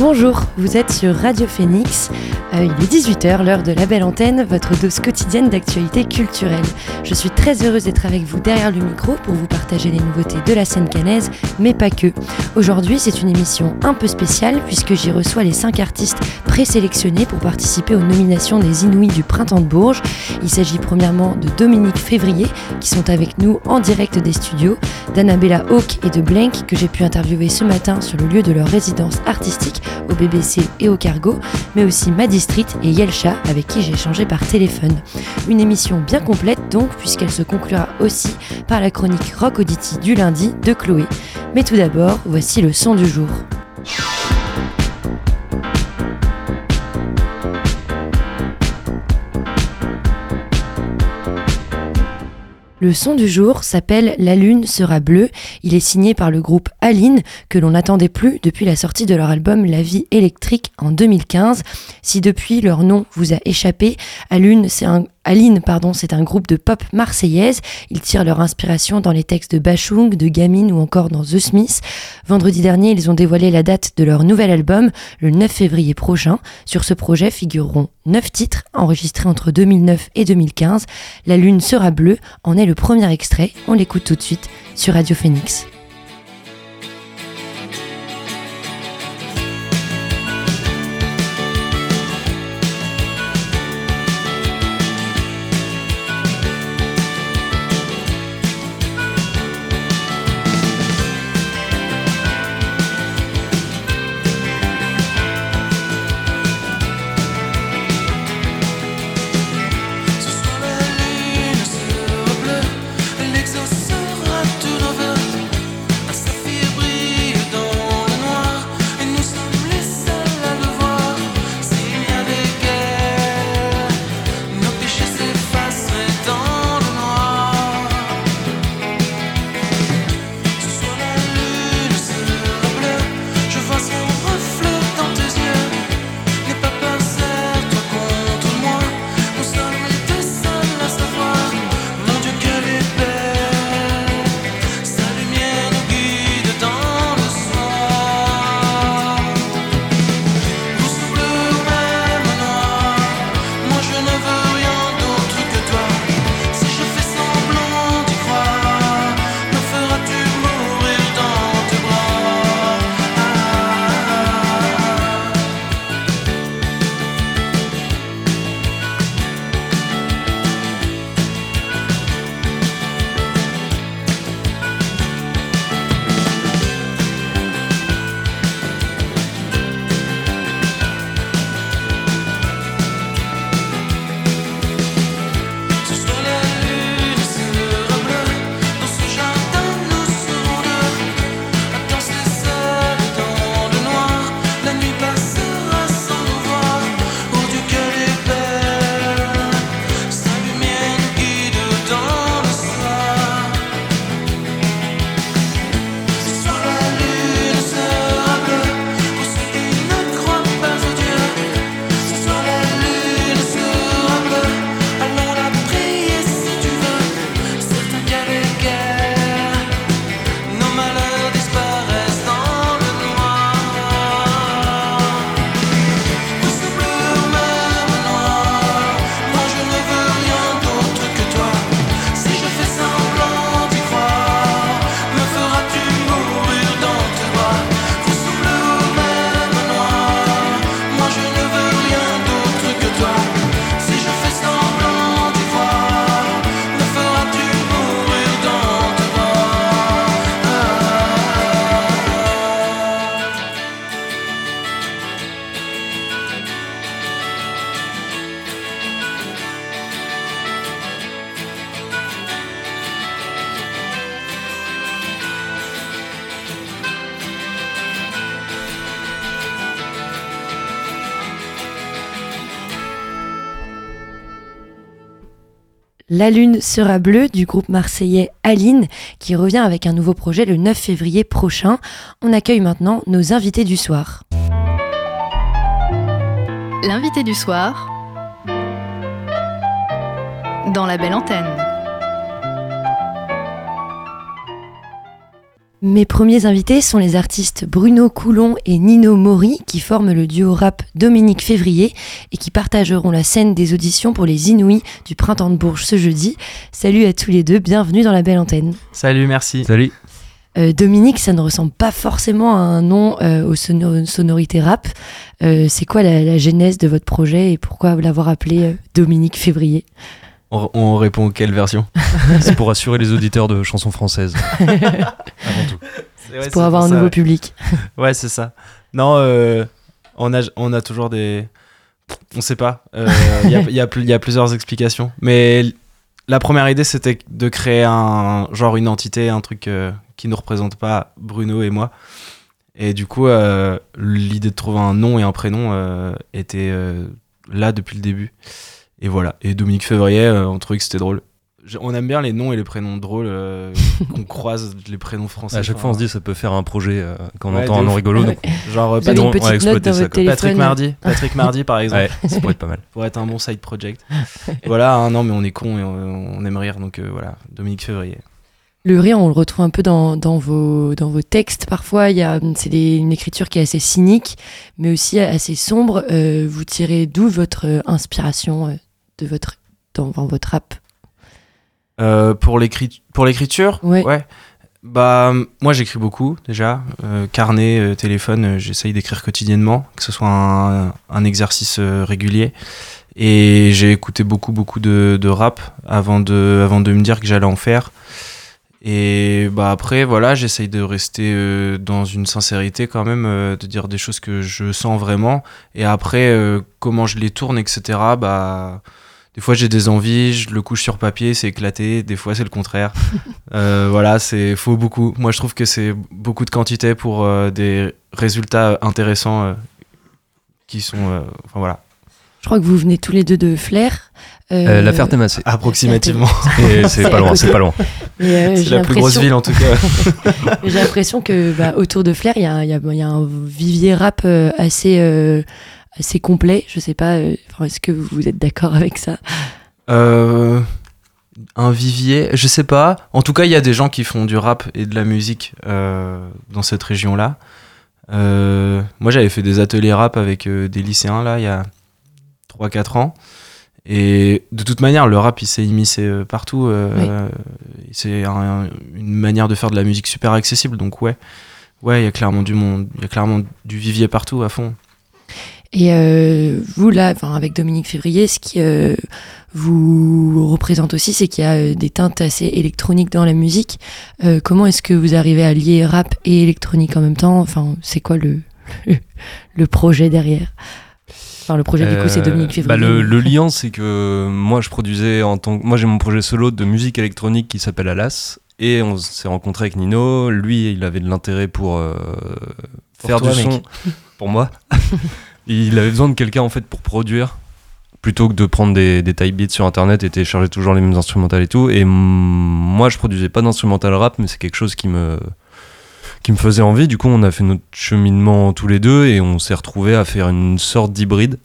Bonjour, vous êtes sur Radio Phoenix. Euh, il est 18h, l'heure de la belle antenne, votre dose quotidienne d'actualité culturelle. Je suis très heureuse d'être avec vous derrière le micro pour vous partager les nouveautés de la scène canaise, mais pas que. Aujourd'hui, c'est une émission un peu spéciale puisque j'y reçois les 5 artistes présélectionnés pour participer aux nominations des Inouïs du Printemps de Bourges. Il s'agit premièrement de Dominique Février qui sont avec nous en direct des studios, d'Annabella Hawk et de Blank que j'ai pu interviewer ce matin sur le lieu de leur résidence artistique au BBC et au Cargo, mais aussi Maddy Street et Yelcha avec qui j'ai échangé par téléphone. Une émission bien complète donc puisqu'elle se conclura aussi par la chronique Rock Auditi du lundi de Chloé. Mais tout d'abord, voici le son du jour. Le son du jour s'appelle La Lune sera bleue. Il est signé par le groupe Aline, que l'on n'attendait plus depuis la sortie de leur album La vie électrique en 2015. Si depuis leur nom vous a échappé, Aline, c'est un Aline, pardon, c'est un groupe de pop marseillaise. Ils tirent leur inspiration dans les textes de Bachung, de Gamine ou encore dans The Smiths. Vendredi dernier, ils ont dévoilé la date de leur nouvel album, le 9 février prochain. Sur ce projet figureront 9 titres enregistrés entre 2009 et 2015. La lune sera bleue en est le premier extrait. On l'écoute tout de suite sur Radio Phoenix. La Lune sera bleue du groupe marseillais Aline qui revient avec un nouveau projet le 9 février prochain. On accueille maintenant nos invités du soir. L'invité du soir dans la belle antenne. Mes premiers invités sont les artistes Bruno Coulon et Nino Mori qui forment le duo rap Dominique Février et qui partageront la scène des auditions pour les Inouïs du Printemps de Bourges ce jeudi. Salut à tous les deux, bienvenue dans la belle antenne. Salut, merci. Salut. Euh, Dominique, ça ne ressemble pas forcément à un nom euh, aux sonorités rap. Euh, c'est quoi la, la, genèse de votre projet et pourquoi l'avoir appelé Dominique Février? On, on, répond quelle version? C'est pour assurer les auditeurs de chansons françaises. Avant tout. C'est ouais, pour avoir pour un ça, nouveau ouais. public. ouais, c'est ça. Non, on, a, on a toujours des. On sait pas. Il y, a, y, a, y, a, plusieurs explications. Mais la première idée, c'était de créer un genre une entité, un truc euh, qui ne représente pas Bruno et moi. Et du coup, euh, l'idée de trouver un nom et un prénom euh, était là depuis le début. Et voilà. Et Dominique Février, on trouvait que c'était drôle. On aime bien les noms et les prénoms drôles euh, qu'on croise les prénoms français. À chaque fois, on se dit ça peut faire un projet euh, quand on ouais, entend un nom rigolo. Donc, genre euh, Patrick, une petite note dans ça. Patrick Mardi, Patrick Mardi par exemple. Ouais, ça pourrait être pas mal. Pour être un bon side project. voilà, hein, non mais on est con et on, on aime rire, donc voilà, Dominique Février. Le rire, on le retrouve un peu dans, dans, vos, dans vos textes. Parfois, c'est une écriture qui est assez cynique, mais aussi assez sombre. Euh, vous tirez d'où votre inspiration de votre, dans, dans votre rap euh, pour l'écriture ouais. ouais. Bah, moi j'écris beaucoup déjà. Euh, carnet, euh, téléphone, j'essaye d'écrire quotidiennement, que ce soit un, un exercice régulier. Et j'ai écouté beaucoup, beaucoup de, de, rap avant de, avant de me dire que j'allais en faire. Et bah après, voilà, j'essaye de rester euh, dans une sincérité quand même, euh, de dire des choses que je sens vraiment. Et après, euh, comment je les tourne, etc., bah des fois j'ai des envies, je le couche sur papier, c'est éclaté, des fois c'est le contraire. euh, voilà, c'est faut beaucoup. Moi je trouve que c'est beaucoup de quantité pour euh, des résultats intéressants euh, qui sont. euh, Enfin voilà. Je crois que vous venez tous les deux de Flair. Euh, la Ferté-Massé. Approximativement. Et c'est pas loin, c'est pas loin. Euh, c'est la plus grosse ville en tout cas. j'ai l'impression que bah, autour de Flair, il y a, y, a, y a, un vivier rap assez euh, assez complet. Je sais pas, euh, est-ce que vous êtes d'accord avec ça? Euh, Un vivier, je sais pas. En tout cas, il y a des gens qui font du rap et de la musique euh, dans cette région-là. Euh, moi, j'avais fait des ateliers rap avec des lycéens là, il y a 3-4 ans. Et de toute manière, le rap, il s'est immiscé partout. Oui. C'est un, une manière de faire de la musique super accessible. Donc ouais, ouais, il y a clairement du monde, il y a clairement du vivier partout à fond. Et euh, vous, là, avec Dominique Février, ce qui euh, vous représente aussi, c'est qu'il y a euh, des teintes assez électroniques dans la musique. Euh, comment est-ce que vous arrivez à lier rap et électronique en même temps? Enfin, c'est quoi le, le projet derrière? Enfin, le projet, du coup, c'est Dominique Février. Bah, le, le, lien, c'est que moi, je produisais en tant que... Moi, j'ai mon projet solo de musique électronique qui s'appelle Alas. Et on s'est rencontré avec Nino. Lui, il avait de l'intérêt pour, euh, pour faire toi, du mec. son. pour moi. il avait besoin de quelqu'un en fait pour produire plutôt que de prendre des, des type beats sur internet et télécharger toujours les mêmes instrumentales et tout. Et moi je produisais pas d'instrumental rap mais c'est quelque chose qui me qui me faisait envie. Du coup on a fait notre cheminement tous les deux et on s'est retrouvé à faire une sorte d'hybride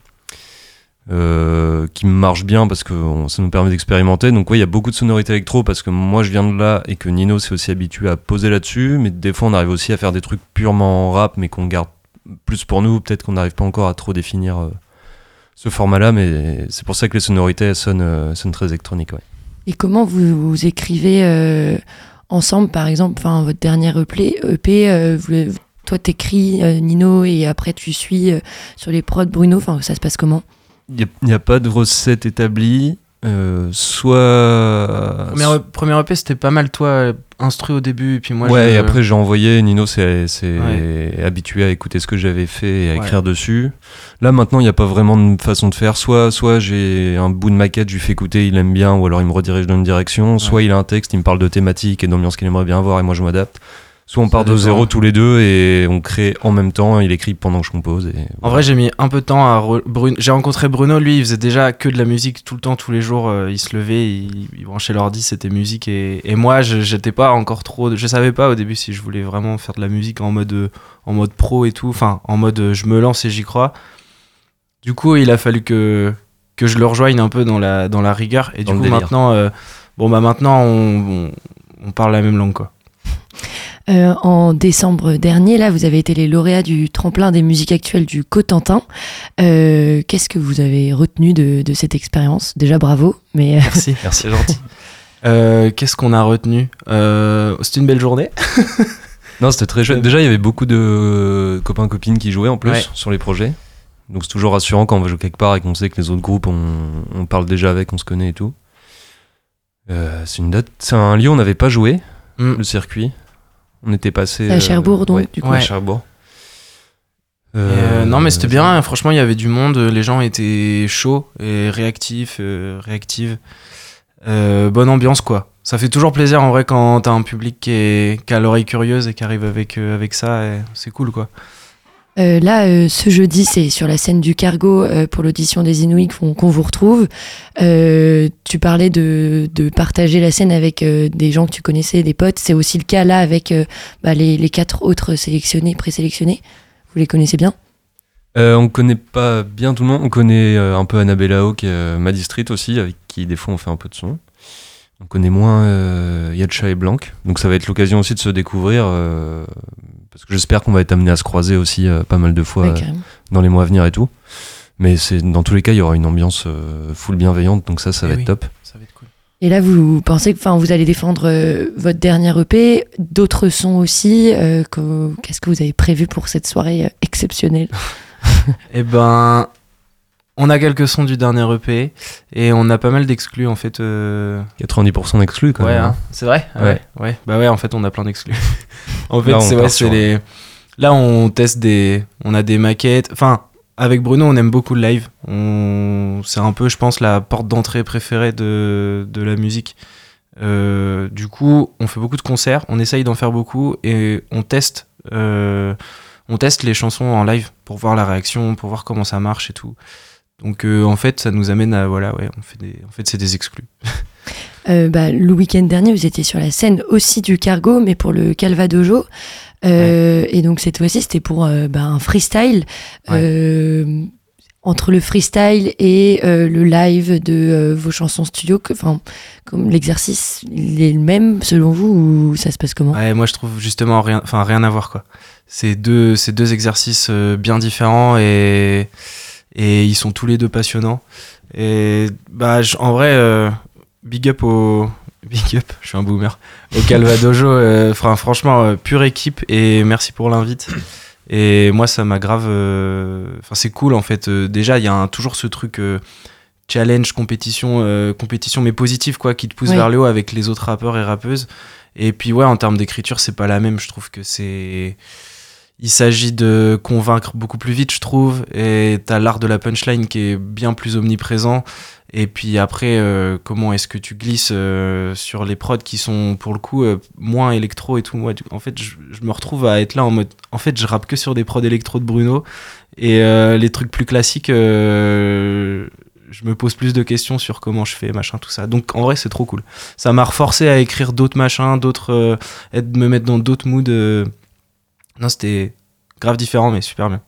euh, qui marche bien parce que ça nous permet d'expérimenter. Donc oui il y a beaucoup de sonorités électro parce que moi je viens de là et que Nino s'est aussi habitué à poser là-dessus. Mais des fois on arrive aussi à faire des trucs purement rap mais qu'on garde plus pour nous, peut-être qu'on n'arrive pas encore à trop définir euh, ce format-là, mais c'est pour ça que les sonorités elles sonnent, euh, sonnent très électroniques. Ouais. Et comment vous, vous écrivez euh, ensemble, par exemple, enfin votre dernière EP, EP vous, toi t'écris Nino et après tu suis sur les prods Bruno, enfin ça se passe comment? Il n'y a, a, pas de recette établie. Euh, soit. Premier, premier EP, c'était pas mal toi, instru au début, et puis moi. Ouais, je... et après j'ai envoyé. Nino s'est ouais. habitué à écouter ce que j'avais fait et à écrire ouais. dessus. Là maintenant, il n'y a pas vraiment de façon de faire. Soit, soit j'ai un bout de maquette, je lui fais écouter, il aime bien, ou alors il me redirige dans une direction. Soit il a un texte, il me parle de thématique et d'ambiance qu'il aimerait bien avoir, et moi je m'adapte. Soit on Ça part de dépend. zéro tous les deux et on crée en même temps, il écrit pendant que je compose. Et En vrai, j'ai mis un peu de temps à. re- Bruno- J'ai rencontré Bruno, lui, il faisait déjà que de la musique tout le temps, tous les jours. euh, il se levait, il, il branchait l'ordi, c'était musique. Et, et moi, je- j'étais pas encore trop. Je savais pas au début si je voulais vraiment faire de la musique en mode, en mode pro et tout. Enfin, en mode euh, je me lance et j'y crois. Du coup, il a fallu que, que je le rejoigne un peu dans la, dans la rigueur. Et Dans du coup, délire. maintenant, euh, bon, bah maintenant, on, on, on parle la même langue, quoi. Euh, en décembre dernier, là, vous avez été les lauréats du tremplin des musiques actuelles du Cotentin. Euh, Qu'est-ce que vous avez retenu de, de cette expérience? Déjà, bravo, mais euh, Merci, merci, c'est gentil. Euh, Qu'est-ce qu'on a retenu? Euh, C'était une belle journée. Non, c'était très chouette. Déjà, il y avait beaucoup de copains copines qui jouaient en plus Ouais. sur les projets. Donc c'est toujours rassurant quand on va jouer quelque part et qu'on sait que les autres groupes, on, on parle déjà avec, on se connaît et tout. Euh, c'est une date. C'est un lieu où on n'avait pas joué, Mm. le circuit. On était passé. À Cherbourg, donc, ouais, du coup. à Ouais. Cherbourg. Et, euh, Euh, non, mais c'était bien. Franchement, il y avait du monde. Les gens étaient chauds et réactifs, euh, réactives. Euh, bonne ambiance, quoi. Ça fait toujours plaisir en vrai quand t'as un public qui, est, qui a l'oreille curieuse et qui arrive avec, euh, avec ça. C'est cool, quoi. Euh, là, euh, ce jeudi, c'est sur la scène du Cargo euh, pour l'audition des Inuits qu'on vous retrouve. Tu parlais de, partager la scène avec des gens que tu connaissais, des potes. C'est aussi le cas là avec bah, les, quatre autres sélectionnés, présélectionnés. Vous les connaissez bien? On connaît pas bien tout le monde. On connaît un peu Annabella Hawk, Maddy Street aussi, avec qui des fois on fait un peu de son. On connaît moins euh, Yatcha et Blanc. Donc ça va être l'occasion aussi de se découvrir. euh, parce que j'espère qu'on va être amené à se croiser aussi euh, pas mal de fois Ouais, euh, dans les mois à venir et tout. Mais c'est dans tous les cas, il y aura une ambiance euh, full bienveillante. Donc ça, ça Eh va être oui. top. Ça va être cool. Et là, vous pensez que enfin, vous allez défendre euh, votre dernier EP, d'autres sons aussi. euh, que- Qu'est-ce que vous avez prévu pour cette soirée euh, exceptionnelle? Eh ben, on a quelques sons du dernier EP et on a pas mal d'exclus, en fait. euh, 90% d'exclus quand ouais, même. hein. hein. c'est vrai? Ah Ouais. ouais. Bah ouais, en fait, on a plein d'exclus. en fait, Là, on c'est ouais, sur- c'est les. Là, on teste des. On a des maquettes. Enfin, avec Bruno, on aime beaucoup le live. On... C'est un peu, je pense, la porte d'entrée préférée de, de la musique. Euh, du coup, on fait beaucoup de concerts, on essaye d'en faire beaucoup et on teste. euh, On teste les chansons en live pour voir la réaction, pour voir comment ça marche et tout. Donc euh, en fait, ça nous amène à voilà, ouais, on fait des, en fait c'est des exclus. Euh, bah, le week-end dernier, vous étiez sur la scène aussi du Cargo, mais pour le Calvadojo. Euh, Et donc cette fois-ci, c'était pour euh, bah, un freestyle. Entre le freestyle et le live de vos chansons studio, enfin, comme l'exercice, il est le même selon vous ou ça se passe comment? Ouais, moi je trouve justement rien, enfin rien à voir quoi. C'est deux, c'est deux exercices bien différents et et ils sont tous les deux passionnants. Et bah en vrai, euh, big up au big up, je suis un boomer. Au Calvadojo, euh, franchement euh, pure équipe et merci pour l'invite. Et moi ça m'a grave, euh, enfin c'est cool en fait. Déjà il y a un- toujours ce truc. challenge, compétition, compétition mais positive quoi, qui te pousse Oui. vers le haut avec les autres rappeurs et rappeuses. Et puis ouais, en termes d'écriture, c'est pas la même. Je trouve que c'est. Il s'agit de convaincre beaucoup plus vite, je trouve. Et t'as l'art de la punchline qui est bien plus omniprésent. Et puis après, euh, comment est-ce que tu glisses euh, sur les prods qui sont pour le coup euh, moins électro et tout. Moi, en fait, je, je me retrouve à être là en mode. En fait, je rappe que sur des prods électro de Bruno. Et euh, les trucs plus classiques, euh, je me pose plus de questions sur comment je fais, machin, tout ça. Donc en vrai, c'est trop cool. Ça m'a reforcé à écrire d'autres machins, d'autres. me mettre dans d'autres moods. Non, c'était grave différent, mais super bien.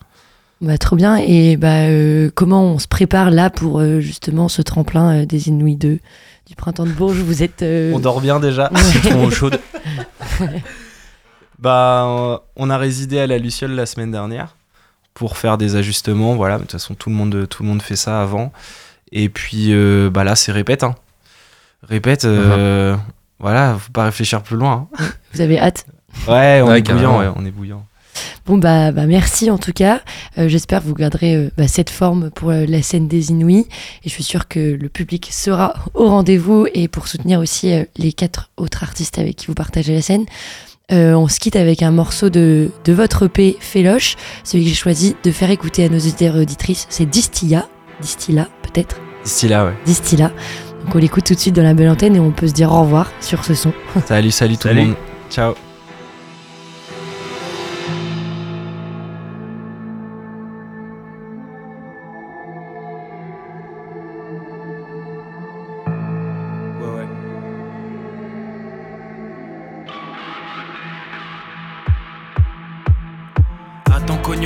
Bah, trop bien. Et bah, euh, comment on se prépare là pour euh, justement ce tremplin euh, des Inuits 2 du printemps de Bourges? Vous êtes. euh, On dort bien déjà. Citron eau chaude. Bah, on a résidé à la Luciole la semaine dernière pour faire des ajustements. Voilà, de toute façon, tout le monde, tout le monde fait ça avant. Et puis, euh, bah là, c'est répète. Hein. Répète. euh, Voilà, faut pas réfléchir plus loin. hein. Vous avez hâte? Ouais, on Ouais, est bouillant. Ouais, on est bouillant. Bon bah, bah, merci en tout cas. Euh, J'espère que vous garderez euh, bah, cette forme pour euh, la scène des Inuits et je suis sûre que le public sera au rendez-vous et pour soutenir aussi euh, les quatre autres artistes avec qui vous partagez la scène. Euh, on se quitte avec un morceau de, de votre EP Féloche, celui que j'ai choisi de faire écouter à nos auditeurs et auditrices, c'est Distilla, Distilla peut-être, D'ici là, ouais. Distilla. Donc on l'écoute tout de suite dans la belle antenne et on peut se dire au revoir sur ce son. Salut, salut tout Salut. le monde. Ciao.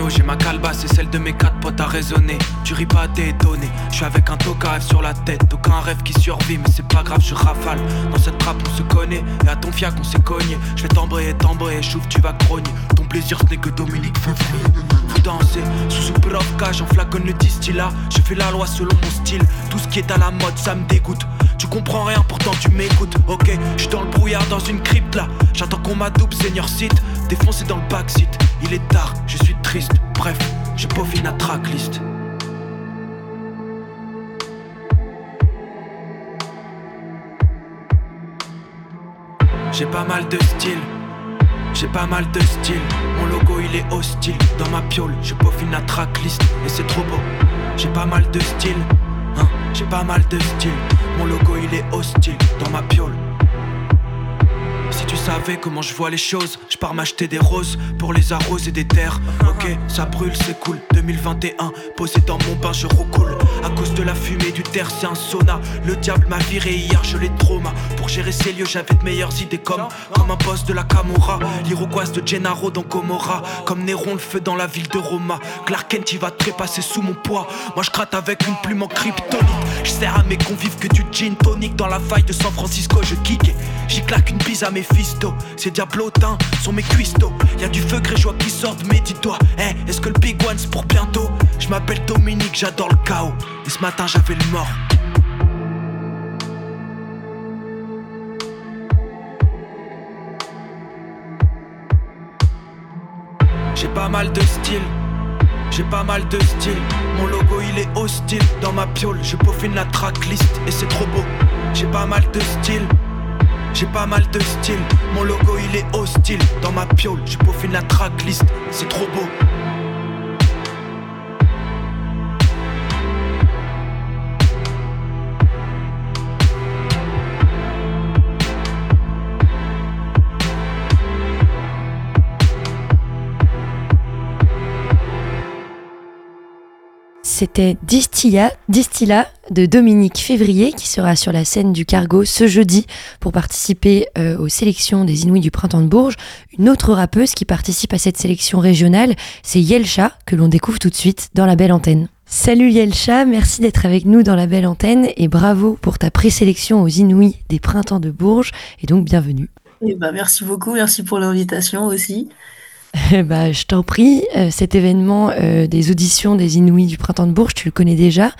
J'ai ma calebasse et celle de mes quatre potes à raisonner. Tu ris pas, t'es étonné. Je suis avec un toca sur la tête, aucun rêve qui survit, mais c'est pas grave, je rafale. Dans cette trappe, on se connaît, et à ton fiac, on s'est cogné. Je vais t'embrayer, t'embrayer, chouf, tu vas grogner. Ton plaisir, ce n'est que Dominique Février. Vous dansez sous sous cage, j'en flaconne le distillat. Je fais la loi selon mon style. Tout ce qui est à la mode, ça me dégoûte. Tu comprends rien, pourtant tu m'écoutes. Ok, je dans le brouillard, dans une crypte là. J'attends qu'on m'adoupe, senior site. Défoncé dans le backseat. Il est tard, je suis Bref, j'ai peaufiné la tracklist. J'ai pas mal de style, j'ai pas mal de style. Mon logo il est hostile. Dans ma piole, je peaufine la tracklist et c'est trop beau. J'ai pas mal de style, hein, j'ai pas mal de style. Mon logo il est hostile. Dans ma piole, si tu savais comment je vois les choses, je pars m'acheter des roses pour les arroser des terres. Ok, ça brûle, c'est cool. 2021, posé dans mon bain, je recoule. À cause de la fumée du terre, c'est un sauna. Le diable m'a viré hier, je l'ai trauma. Pour gérer ces lieux, j'avais de meilleures idées comme, comme un boss de la Camorra. L'iroquoise de Gennaro dans Comora. Comme Néron, le feu dans la ville de Roma. Clark Kent, il va trépasser sous mon poids. Moi, je gratte avec une plume en kryptonite. Je sers à mes convives que du gin tonic. Dans la faille de San Francisco, je kick. J'y claque une bise à mes Mephisto, ces diablotins sont mes cuistots. Y a du feu grégeois qui sortent, mais dis-toi, hey, est-ce que le big one c'est pour bientôt Je m'appelle Dominique, j'adore le chaos. Et ce matin j'avais le mort. J'ai pas mal de style, j'ai pas mal de style. Mon logo il est hostile. Dans ma piole, je peaufine la tracklist et c'est trop beau. J'ai pas mal de style. J'ai pas mal de style, mon logo il est hostile. Dans ma piole, je peaufine la tracklist, c'est trop beau. C'était Distilla, Distilla de Dominique Février qui sera sur la scène du Cargo ce jeudi pour participer euh, aux sélections des Inouïs du Printemps de Bourges. Une autre rappeuse qui participe à cette sélection régionale, c'est Yelcha que l'on découvre tout de suite dans la belle antenne. Salut Yelcha, merci d'être avec nous dans la belle antenne et bravo pour ta présélection aux Inouïs des Printemps de Bourges et donc bienvenue. Eh ben, merci beaucoup, merci pour l'invitation aussi. bah, je t'en prie, euh, cet événement euh, des auditions des Inouïs du Printemps de Bourges, tu le connais déjà.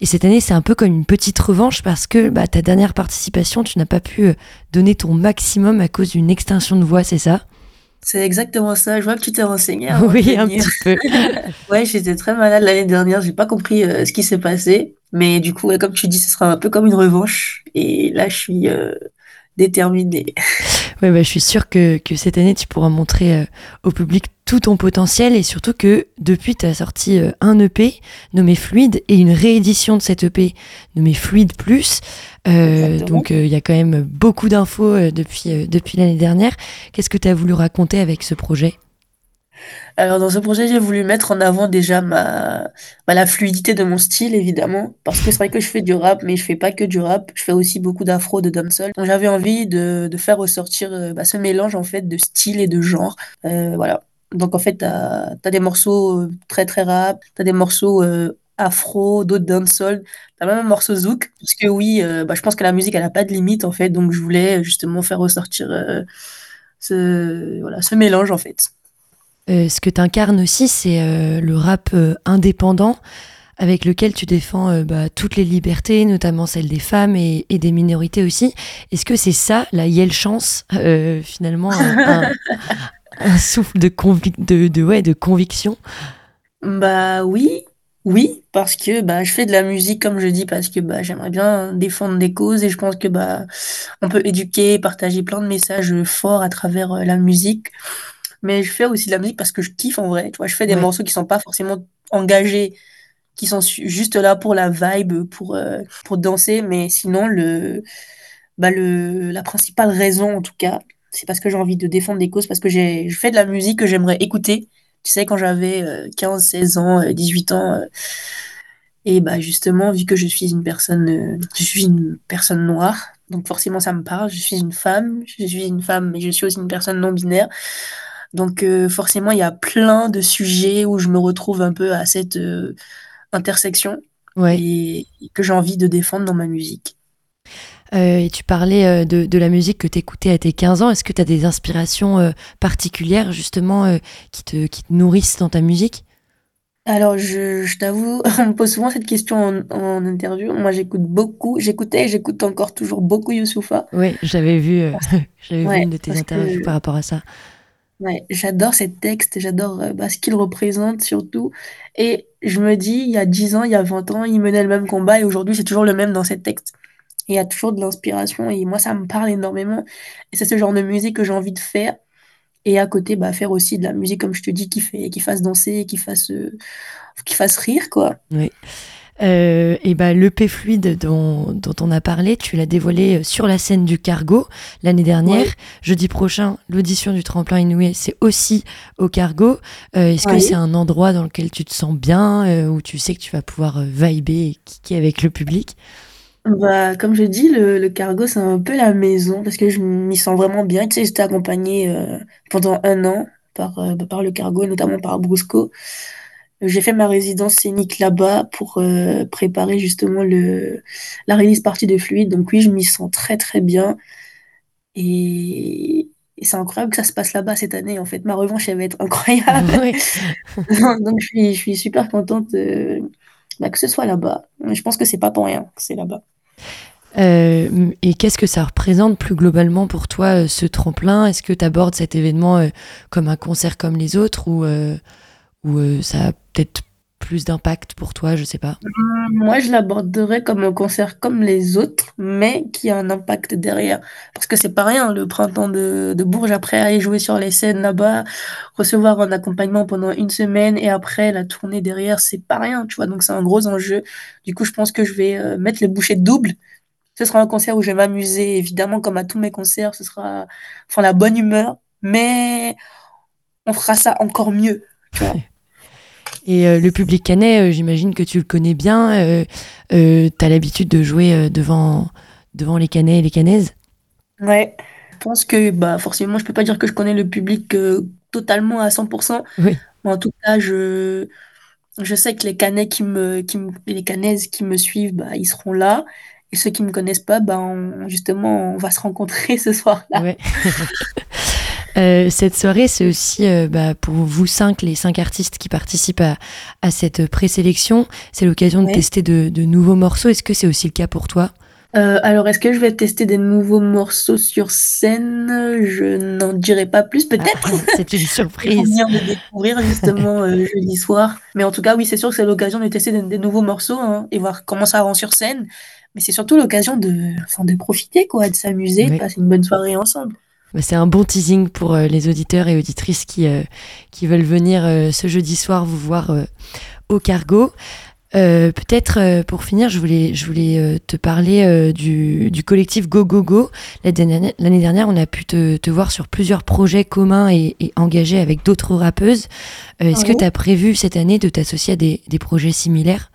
Et cette année, c'est un peu comme une petite revanche parce que bah, ta dernière participation, tu n'as pas pu euh, donner ton maximum à cause d'une extinction de voix, c'est ça? C'est exactement ça. Je vois que tu t'es renseigné. Oui, un petit peu. ouais, j'étais très malade l'année dernière. J'ai pas compris ce qui s'est passé. Mais du coup, comme tu dis, ce sera un peu comme une revanche. Et là, je suis déterminée. Ouais, bah, je suis sûre que, que, cette année, tu pourras montrer euh, au public tout ton potentiel et surtout que depuis, tu as sorti euh, un EP nommé Fluide et une réédition de cet EP nommé Fluide Plus. Euh, donc, il y a quand même beaucoup d'infos depuis, depuis l'année dernière. Qu'est-ce que tu as voulu raconter avec ce projet? Alors dans ce projet, j'ai voulu mettre en avant déjà ma, bah, la fluidité de mon style, évidemment, parce que c'est vrai que je fais du rap, mais je fais pas que du rap, je fais aussi beaucoup d'afro, de dancehall. Donc j'avais envie de, de faire ressortir euh, bah, ce mélange en fait de style et de genre. Euh, voilà. Donc en fait, tu as, des morceaux euh, très très rap, tu as des morceaux afro, d'autres dancehall, t'as même un morceau zouk, parce que oui, bah, je pense que la musique, elle a pas de limite en fait, donc je voulais justement faire ressortir ce, voilà, ce mélange en fait. Euh, ce que tu incarnes aussi, c'est euh, le rap euh, indépendant avec lequel tu défends bah, toutes les libertés, notamment celles des femmes et, des minorités aussi. Est-ce que c'est ça, la Yel Chance, finalement, un, souffle de, de, de, ouais, de conviction? Bah oui, oui, parce que bah, je fais de la musique, comme je dis, parce que bah, j'aimerais bien défendre des causes et je pense que bah, on peut éduquer, partager plein de messages forts à travers la musique mais je fais aussi de la musique parce que je kiffe en vrai. Tu vois, je fais des morceaux qui sont pas forcément engagés, qui sont juste là pour la vibe, pour, euh, pour danser, mais sinon, le, bah le, la principale raison, en tout cas, c'est parce que j'ai envie de défendre des causes, parce que j'ai, je fais de la musique que j'aimerais écouter. Tu sais, quand j'avais 15, 16 ans, 18 euh, ans, euh, et bah justement, vu que je suis une personne, je suis une personne noire, donc forcément ça me parle, je suis une femme, je suis une femme, mais je suis aussi une personne non binaire. Donc euh, forcément, il y a plein de sujets où je me retrouve un peu à cette euh, intersection Ouais. et que j'ai envie de défendre dans ma musique. Euh, et tu parlais de, de la musique que tu écoutais à tes 15 ans. Est-ce que tu as des inspirations particulières justement qui te, qui te nourrissent dans ta musique? Alors, je, je t'avoue, on me pose souvent cette question en, en interview. Moi, j'écoute beaucoup, j'écoutais et j'écoute encore toujours beaucoup Youssoupha. Oui, j'avais vu, euh, j'avais Ouais, vu une de tes interviews que- par rapport à ça. Ouais, j'adore ces textes, j'adore euh, bah, ce qu'ils représentent surtout. Et je me dis, il y a 10 ans, il y a 20 ans, ils menaient le même combat et aujourd'hui, c'est toujours le même dans ces textes. Et il y a toujours de l'inspiration et moi, ça me parle énormément. Et c'est ce genre de musique que j'ai envie de faire. Et à côté, bah, faire aussi de la musique, comme je te dis, qui fait, qui fasse danser, qui fasse, euh, qui fasse rire, quoi. Euh, et bah, l'EP fluide dont, dont on a parlé, tu l'as dévoilé euh, sur la scène du Cargo l'année dernière. Jeudi prochain, l'audition du tremplin Inouï, c'est aussi au Cargo. Euh, Est-ce que c'est un endroit dans lequel tu te sens bien, euh, où tu sais que tu vas pouvoir vibrer et kicker avec le public? Bah, comme je dis, le, le cargo, c'est un peu la maison parce que je m'y sens vraiment bien. Tu sais, j'étais accompagnée pendant un an par, par le cargo, et notamment par Brusco. J'ai fait ma résidence scénique là-bas pour euh, préparer justement le, la release partie de Fluide. Donc oui, je m'y sens très très bien. Et, et c'est incroyable que ça se passe là-bas cette année. En fait, ma revanche, elle va être incroyable. Donc je suis, je suis super contente euh, bah, que ce soit là-bas. Je pense que c'est pas pour rien que c'est là-bas. Euh, et qu'est-ce que ça représente plus globalement pour toi, ce tremplin? Est-ce que tu abordes cet événement comme un concert comme les autres ou, ou euh, ça a peut-être plus d'impact pour toi, je sais pas Moi, je l'aborderais comme un concert comme les autres, mais qui a un impact derrière. Parce que c'est pas rien, le printemps de, de Bourges, après aller jouer sur les scènes là-bas, recevoir un accompagnement pendant une semaine et après la tournée derrière, c'est pas rien, tu vois. Donc c'est un gros enjeu. Du coup, je pense que je vais euh, mettre les bouchées doubles. Ce sera un concert où je vais m'amuser, évidemment, comme à tous mes concerts, ce sera enfin la bonne humeur, mais on fera ça encore mieux, tu vois. Et euh, le public canet, euh, j'imagine que tu le connais bien. Euh, euh, tu as l'habitude de jouer euh, devant, devant les canets et les canaises? Ouais, je pense que bah forcément, je peux pas dire que je connais le public euh, totalement à 100%, Oui. mais en tout cas, je je sais que les Canets qui me qui me les Canaises qui me suivent, bah ils seront là et ceux qui me connaissent pas, bah on- justement, on va se rencontrer ce soir-là. Ouais. Euh, cette soirée, c'est aussi euh, bah, pour vous cinq, les cinq artistes qui participent à, à cette présélection. C'est l'occasion de tester de, de nouveaux morceaux. Est-ce que c'est aussi le cas pour toi? Euh, alors, est-ce que je vais tester des nouveaux morceaux sur scène? Je n'en dirai pas plus, peut-être. C'est une surprise. venir me découvrir justement euh, jeudi soir. Mais en tout cas, oui, c'est sûr que c'est l'occasion de tester des, des nouveaux morceaux hein, et voir comment ça rend sur scène. Mais c'est surtout l'occasion de, enfin, de profiter, quoi, de s'amuser, Oui. de passer une bonne soirée ensemble. Bah, C'est un bon teasing pour euh, les auditeurs et auditrices qui, euh, qui veulent venir euh, ce jeudi soir vous voir euh, au cargo. Euh, Peut-être euh, pour finir, je voulais, je voulais euh, te parler euh, du, du collectif Go Go Go. L'année dernière, on a pu te, te voir sur plusieurs projets communs et, et engagés avec d'autres rappeuses. Euh, Est-ce que tu as prévu cette année de t'associer à des, des projets similaires?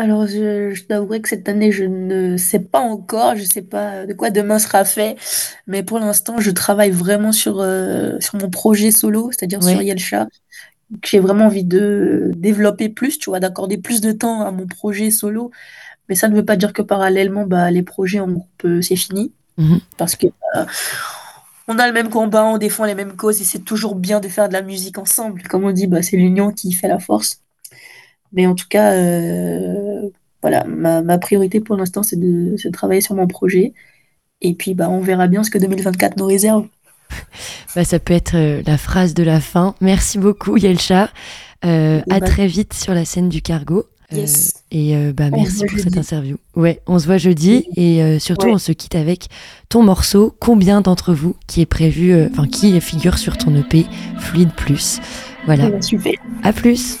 Alors, je, je t'avouerai que cette année, je ne sais pas encore, je sais pas de quoi demain sera fait, mais pour l'instant, je travaille vraiment sur, euh, sur mon projet solo, c'est-à-dire Ouais. sur Yelcha, que j'ai vraiment envie de développer plus, tu vois, d'accorder plus de temps à mon projet solo, mais ça ne veut pas dire que parallèlement, bah, les projets en groupe, euh, c'est fini, Mhm. parce que euh, on a le même combat, on défend les mêmes causes, et c'est toujours bien de faire de la musique ensemble. Comme on dit, bah, c'est l'union qui fait la force. Mais en tout cas, euh, voilà, ma, ma priorité pour l'instant, c'est de, de travailler sur mon projet. Et puis, bah, on verra bien ce que 2024 nous réserve. bah, Ça peut être euh, la phrase de la fin. Merci beaucoup Yelcha. Euh, à Bah. très vite sur la scène du cargo. Euh, Yes. et euh, bah, On merci pour cette interview. Ouais, on se voit jeudi et euh, surtout Ouais. on se quitte avec ton morceau. Combien d'entre vous qui est prévu, enfin qui figure sur ton EP Fluide Plus. Voilà. Bah, super. À plus.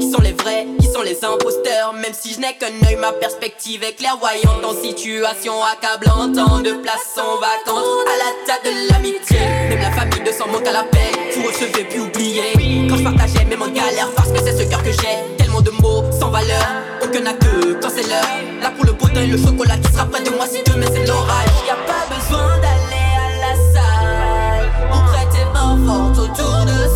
Qui sont les vrais, qui sont les imposteurs. Même si je n'ai qu'un œil, ma perspective est clairvoyante. En situation accablante, tant de places sont vacantes. À la table de l'amitié, même la famille de son manque à la peine. Vous recevez puis oubliez. Quand je partageais moments de galère, parce que c'est ce cœur que j'ai. Tellement de mots sans valeur. Aucun acte quand c'est l'heure. Là pour le beau et le chocolat qui sera près de moi si demain c'est l'orage. Y a pas besoin d'aller à la salle pour prêter main forte autour de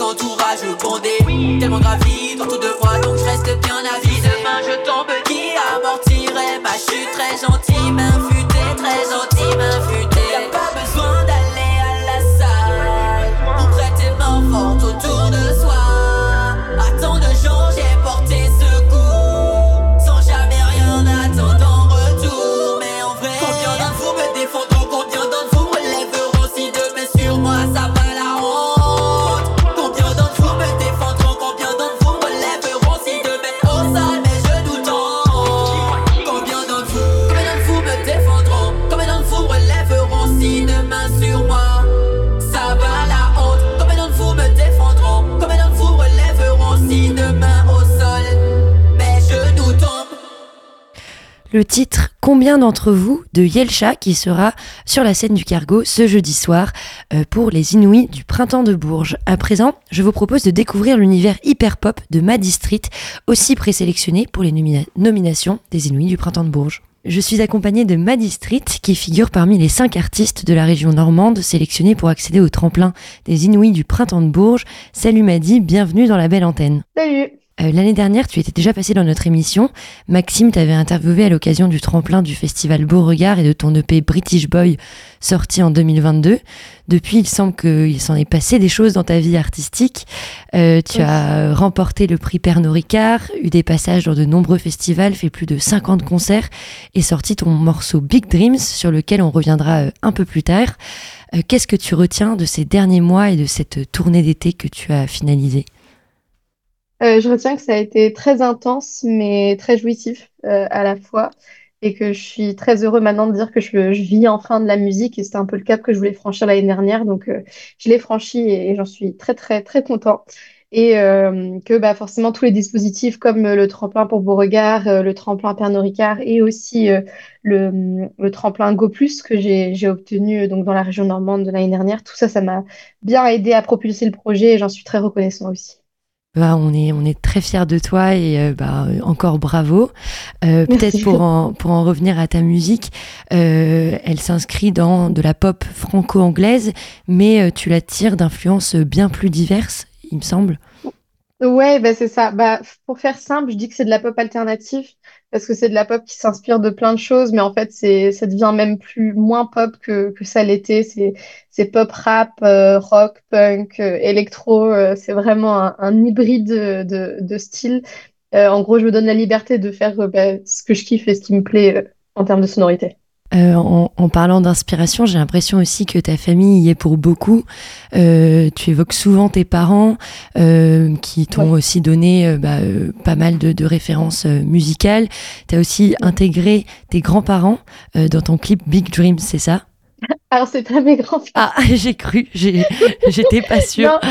mieux qu'entourage bondé. Tellement gravi autour de moi, donc je reste bien vie. Demain je tombe, qui amortirait ma chute? Très gentil, m'infuté, Le titre Combien d'entre vous de Yelcha qui sera sur la scène du Cargo ce jeudi soir euh, pour les Inouïs du printemps de Bourges. À présent, je vous propose de découvrir l'univers hyper pop de Maddy Street, aussi présélectionné pour les nomina- nominations des Inouïs du printemps de Bourges. Je suis accompagnée de Maddy Street qui figure parmi les cinq artistes de la région normande sélectionnés pour accéder au tremplin des Inouïs du printemps de Bourges. Salut Maddy, bienvenue dans la belle antenne. Salut Euh, L'année dernière, tu étais déjà passé dans notre émission. Maxime t'avait interviewé à l'occasion du tremplin du festival Beauregard et de ton EP British Boy sorti en 2022. Depuis, il semble qu'il s'en est passé des choses dans ta vie artistique. Euh, tu Oui. as remporté le prix Pernod Ricard, eu des passages dans de nombreux festivals, fait plus de 50 concerts et sorti ton morceau Big Dreams sur lequel on reviendra euh, un peu plus tard. Qu'est-ce que tu retiens de ces derniers mois et de cette tournée d'été que tu as finalisée? Euh, je retiens que ça a été très intense, mais très jouissif euh, à la fois, et que je suis très heureux maintenant de dire que je, vis enfin de la musique, et c'était un peu le cap que je voulais franchir l'année dernière, donc euh, je l'ai franchi et, j'en suis très très très content. Et que bah, forcément tous les dispositifs comme le tremplin pour Beauregard, le tremplin Pernod Ricard et aussi le, tremplin Go Plus que j'ai obtenu donc dans la région normande de l'année dernière, tout ça, ça m'a bien aidé à propulser le projet et j'en suis très reconnaissant aussi. Bah, on est on est très fiers de toi et euh, bah, encore bravo. Euh. Peut-être pour en pour en revenir à ta musique, euh, elle s'inscrit dans de la pop franco-anglaise, mais tu la tires d'influences bien plus diverses, il me semble. Ouais, bah c'est ça. Bah, pour faire simple, je dis que c'est de la pop alternative parce que c'est de la pop qui s'inspire de plein de choses, mais en fait, c'est, ça devient même plus moins pop que, que ça l'était. C'est, c'est pop rap, euh, rock, punk, euh, électro. euh, c'est vraiment un, un hybride de, de, de styles. Euh, en gros, je me donne la liberté de faire euh, bah, ce que je kiffe et ce qui me plaît euh, en termes de sonorité. Euh, en, en parlant d'inspiration, j'ai l'impression aussi que ta famille y est pour beaucoup. Euh, tu évoques souvent tes parents euh, qui t'ont Ouais. aussi donné euh, bah, euh, pas mal de, de références musicales. Tu as aussi intégré tes grands-parents euh, dans ton clip Big Dreams, c'est ça? Alors, c'est pas mes grands Ah, j'ai cru, j'étais pas sûre. Non,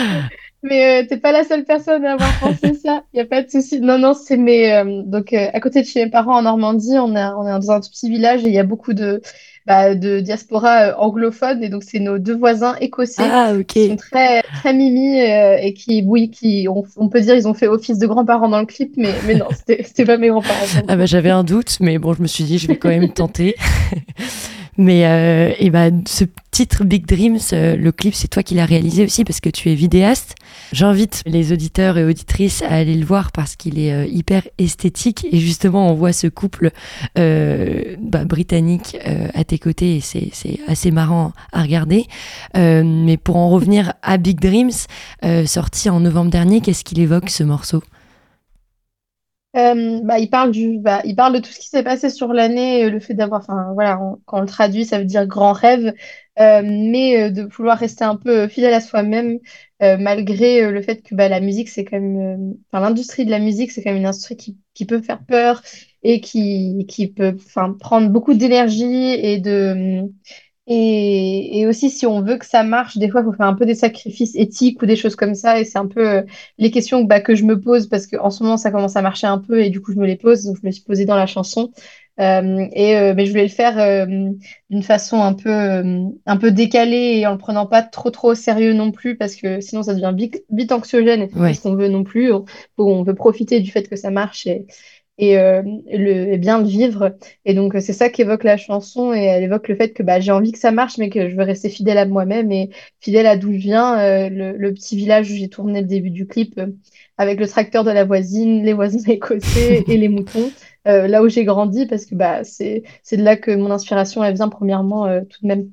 mais euh, t'es pas la seule personne à avoir pensé ça. Il y a pas de souci. Non, non, c'est mes euh, donc euh, à côté de chez mes parents en Normandie, on a on est dans un tout petit village et il y a beaucoup de bah, de diaspora euh, anglophone et donc c'est nos deux voisins écossais Ah, ok. qui sont très très mimi et qui oui qui on, on peut dire ils ont fait office de grands-parents dans le clip, mais mais non, c'était c'était pas mes grands-parents. Ah bah j'avais un doute, mais bon, je me suis dit, je vais quand même tenter. mais euh, et bah, ce titre Big Dreams, euh, le clip, c'est toi qui l'as réalisé aussi parce que tu es vidéaste. J'invite les auditeurs et auditrices à aller le voir parce qu'il est euh, hyper esthétique et justement on voit ce couple bah, britannique à tes côtés et c'est assez marrant à regarder. Mais pour en revenir à Big Dreams, sorti en novembre dernier, qu'est-ce qu'il évoque ce morceau? Euh, bah, il parle du, bah, il parle de tout ce qui s'est passé sur l'année, euh, le fait d'avoir, enfin voilà, quand on le traduit, ça veut dire grand rêve, euh, mais euh, de vouloir rester un peu fidèle à soi-même, malgré le fait que bah, la musique, c'est quand même, enfin l'industrie de la musique, c'est quand même une industrie qui, qui peut faire peur et qui, qui peut, enfin, prendre beaucoup d'énergie et de et, et aussi, si on veut que ça marche, des fois, il faut faire un peu des sacrifices éthiques ou des choses comme ça. Et c'est un peu euh, les questions bah, que je me pose parce qu'en ce moment, ça commence à marcher un peu et du coup, je me les pose. Donc, je me suis posée dans la chanson. Euh, et, euh, mais je voulais le faire euh, d'une façon un peu, euh, un peu décalée et en le prenant pas trop, trop au sérieux non plus parce que sinon, ça devient vite, anxiogène et Ouais. ce qu'on veut non plus. On, on veut profiter du fait que ça marche et, et, euh, le, bien le vivre. Et donc, c'est ça qu'évoque la chanson. Et elle évoque le fait que bah, j'ai envie que ça marche, mais que je veux rester fidèle à moi-même et fidèle à d'où je viens. Euh, le, petit village où j'ai tourné le début du clip euh, avec le tracteur de la voisine, les voisins écossais et les moutons. euh, là où j'ai grandi, parce que bah, c'est, de là que mon inspiration, elle vient premièrement tout de même.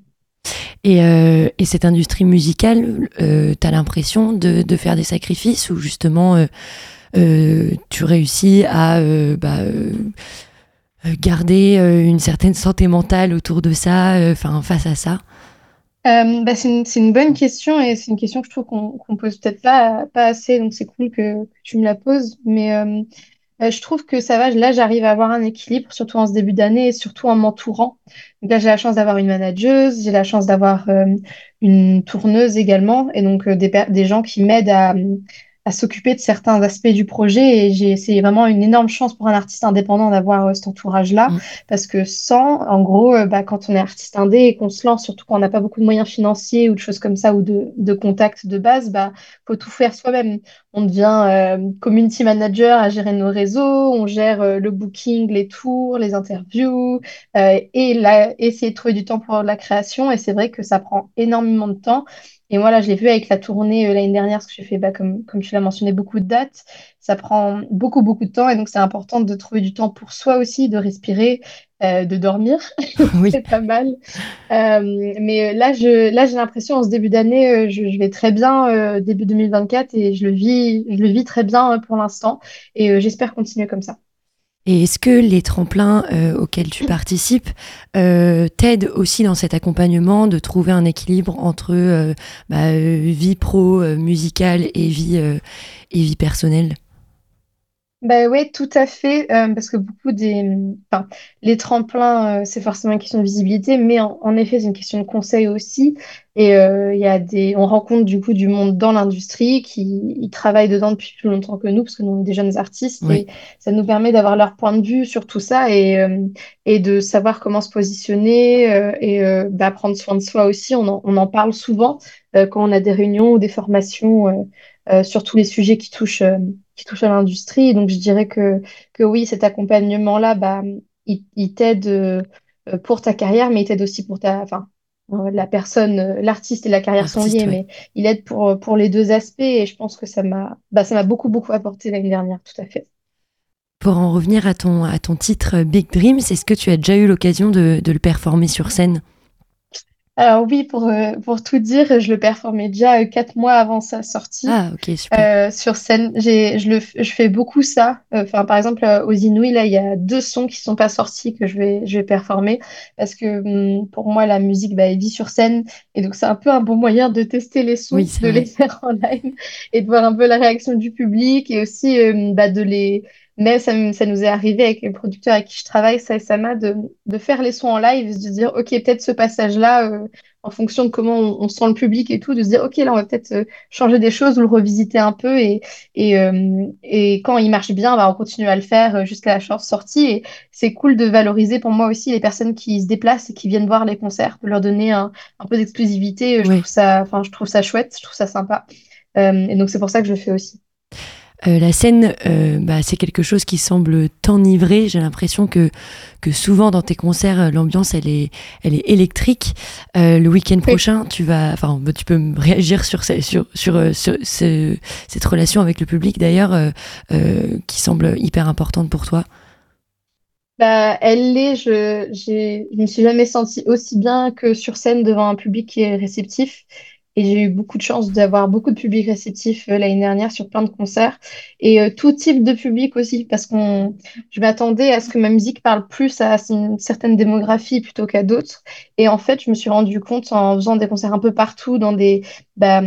Et, et cette industrie musicale, euh, t'as l'impression de, de faire des sacrifices ou justement tu réussis à euh, bah, euh, euh, garder euh, une certaine santé mentale autour de ça, euh, enfin face à ça? Euh, bah, c'est une, bonne question et c'est une question que je trouve qu'on qu'on pose peut-être pas, assez, donc c'est cool que, tu me la poses. Mais euh, Euh, je trouve que ça va, là j'arrive à avoir un équilibre, surtout en ce début d'année et surtout en m'entourant. Là j'ai la chance d'avoir une manageuse, j'ai la chance d'avoir euh, une tourneuse également, et donc euh, des gens qui m'aident à, à s'occuper de certains aspects du projet. Et j'ai, c'est vraiment une énorme chance pour un artiste indépendant d'avoir euh, cet entourage-là, Mm. parce que sans, en gros, euh, bah, quand on est artiste indé et qu'on se lance, surtout quand on n'a pas beaucoup de moyens financiers ou de choses comme ça, ou de, de contacts de base, bah, faut tout faire soi-même. On devient euh, community manager à gérer nos réseaux, on gère le booking, les tours, les interviews, et essayer de trouver du temps pour la création. Et c'est vrai que ça prend énormément de temps. Et moi, là, je l'ai vu avec la tournée euh, l'année dernière, parce que j'ai fait, bah, comme, comme tu l'as mentionné, beaucoup de dates. Ça prend beaucoup, beaucoup de temps. Et donc, c'est important de trouver du temps pour soi aussi, de respirer, euh, de dormir. Oui. C'est pas mal. Euh, mais euh, là, je, là, j'ai l'impression, en ce début d'année, euh, je, je vais très bien, euh, début 2024, et je le vis, je le vis très bien euh, pour l'instant. Et euh, j'espère continuer comme ça. Et est-ce que les tremplins euh, auxquels tu participes euh, t'aident aussi dans cet accompagnement de trouver un équilibre entre euh, bah, euh, vie pro, euh, musicale et vie, et vie personnelle? Bah ouais, tout à fait, euh, parce que beaucoup des, enfin, les tremplins, euh, c'est forcément une question de visibilité, mais en, en effet, c'est une question de conseil aussi. Et euh, il y a des, on rencontre du coup du monde dans l'industrie qui ils travaillent dedans depuis plus longtemps que nous, parce que nous on est des jeunes artistes, Oui. et ça nous permet d'avoir leur point de vue sur tout ça et euh, et de savoir comment se positionner euh, et euh, bah, prendre soin de soi aussi. On en, on en parle souvent euh, quand on a des réunions ou des formations euh, euh, sur tous les sujets qui touchent. euh, qui touche à l'industrie. Donc, je dirais que, que oui, cet accompagnement-là, bah, il, il t'aide euh, pour ta carrière, mais il t'aide aussi pour ta, enfin, la personne, l'artiste et la carrière sont liés, ouais. mais il aide pour, pour les deux aspects et je pense que ça m'a, bah, ça m'a beaucoup, beaucoup apporté l'année dernière, tout à fait. Pour en revenir à ton, à ton titre Big Dreams, est-ce que tu as déjà eu l'occasion de, de le performer sur scène? Alors oui, pour, euh, pour tout dire, je le performais déjà euh, quatre mois avant sa sortie. Ah, ok, super. Euh, sur scène, j'ai, je le, je fais beaucoup ça. Euh, Enfin, par exemple, aux Inouïs, là, il y a deux sons qui sont pas sortis que je vais, je vais performer parce que hum, pour moi, la musique, bah, elle vit sur scène et donc c'est un peu un bon moyen de tester les sons, Oui, de vrai. les faire en live et de voir un peu la réaction du public et aussi bah, de les. Mais ça, nous est arrivé avec les producteurs avec qui je travaille, ça et Sama, de, de faire les sons en live, de se dire, OK, peut-être ce passage-là, euh, en fonction de comment on, on sent le public et tout, de se dire, OK, là, on va peut-être euh, changer des choses ou le revisiter un peu. Et, et, euh, et quand il marche bien, bah, on continue à le faire jusqu'à la chance sortie. Et c'est cool de valoriser pour moi aussi les personnes qui se déplacent et qui viennent voir les concerts, de leur donner un, un peu d'exclusivité. Je trouve ça, je trouve ça chouette, je trouve ça sympa. Euh, et donc c'est pour ça que je le fais aussi. Euh, la scène, euh, bah, c'est quelque chose qui semble t'enivrer. J'ai l'impression que, que souvent dans tes concerts, euh, l'ambiance, elle est, elle est électrique. Euh, le week-end prochain, tu vas, enfin, bah, tu peux réagir sur, ce- sur, sur, ce- ce- cette relation avec le public d'ailleurs, qui semble hyper importante pour toi. Bah, elle l'est, je, je me suis jamais sentie aussi bien que sur scène devant un public qui est réceptif. Et j'ai eu beaucoup de chance d'avoir beaucoup de publics réceptifs euh, l'année dernière sur plein de concerts. Et euh, tout type de public aussi parce qu'on je m'attendais à ce que ma musique parle plus à une certaine démographie plutôt qu'à d'autres. Et en fait je me suis rendu compte en faisant des concerts un peu partout dans des bah,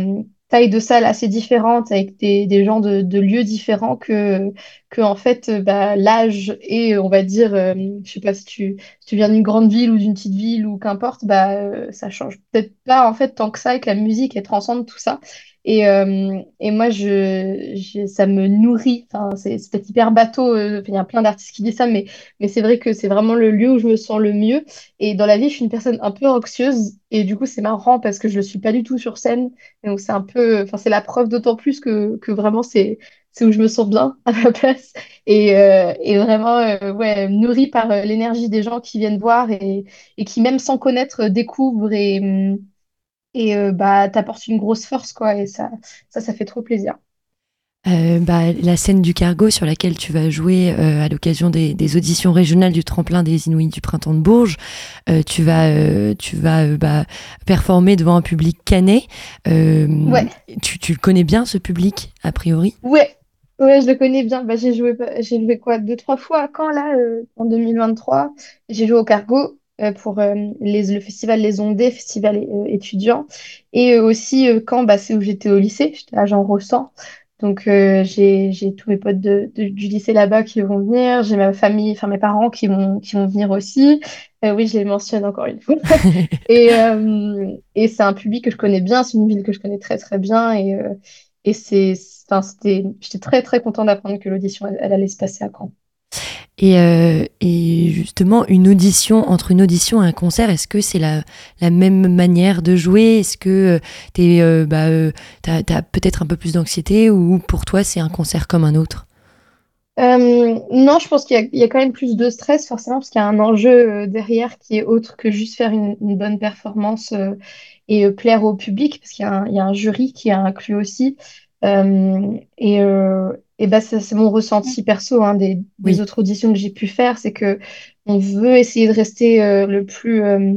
taille de salle assez différentes avec des, gens de, de, lieux différents que, que en fait bah, l'âge et on va dire euh, je sais pas si tu, tu viens d'une grande ville ou d'une petite ville ou qu'importe bah euh, ça change peut-être pas en fait tant que ça et que la musique elle transcende tout ça et, euh, et moi, je, je, ça me nourrit. Enfin, c'est peut-être hyper bateau. Euh, il y a plein d'artistes qui disent ça, mais, mais c'est vrai que c'est vraiment le lieu où je me sens le mieux. Et dans la vie, je suis une personne un peu anxieuse. Et du coup, c'est marrant parce que je ne suis pas du tout sur scène. donc, c'est un peu. Enfin, c'est la preuve d'autant plus que, que vraiment, c'est c'est où je me sens bien à ma place. Et, euh, et vraiment, euh, ouais, nourrie par euh, l'énergie des gens qui viennent voir et, et qui, même sans connaître, découvrent et. Et euh, bah t'apportes une grosse force quoi et ça ça ça fait trop plaisir euh, bah, la scène du cargo sur laquelle tu vas jouer euh, à l'occasion des, des, auditions régionales du tremplin des Inuits du printemps de Bourges, euh, tu vas, tu vas bah, performer devant un public canet. ouais. Tu, tu le connais bien ce public a priori? Ouais, ouais, je le connais bien. Bah, j'ai joué, j'ai joué quoi? Deux trois fois quand là en 2023. J'ai joué au cargo pour euh, les, le festival Les Ondées, festival euh, étudiant. Et aussi quand bah, c'est où j'étais au lycée, j'étais à Jean. Donc j'ai tous mes potes de, de, du lycée là-bas qui vont venir, j'ai ma famille, enfin mes parents qui vont, qui vont venir aussi. oui, je les mentionne encore une fois. et et c'est un public que je connais bien, c'est une ville que je connais très très bien. Et, et c'est, j'étais très très content d'apprendre que l'audition elle, elle allait se passer à Caen. Et, euh, et, justement, une audition, entre une audition et un concert, est-ce que c'est la, même manière de jouer? Est-ce que euh, tu euh, bah, as, peut-être un peu plus d'anxiété ou pour toi c'est un concert comme un autre? Non, je pense qu'il y, a quand même plus de stress forcément parce qu'il y a un enjeu derrière qui est autre que juste faire une, une bonne performance et plaire au public parce qu'il y, y, a un jury qui est inclus aussi. Et, et bah, c'est mon ressenti perso hein, des, autres auditions que j'ai pu faire, c'est que on veut essayer de rester euh, le plus euh,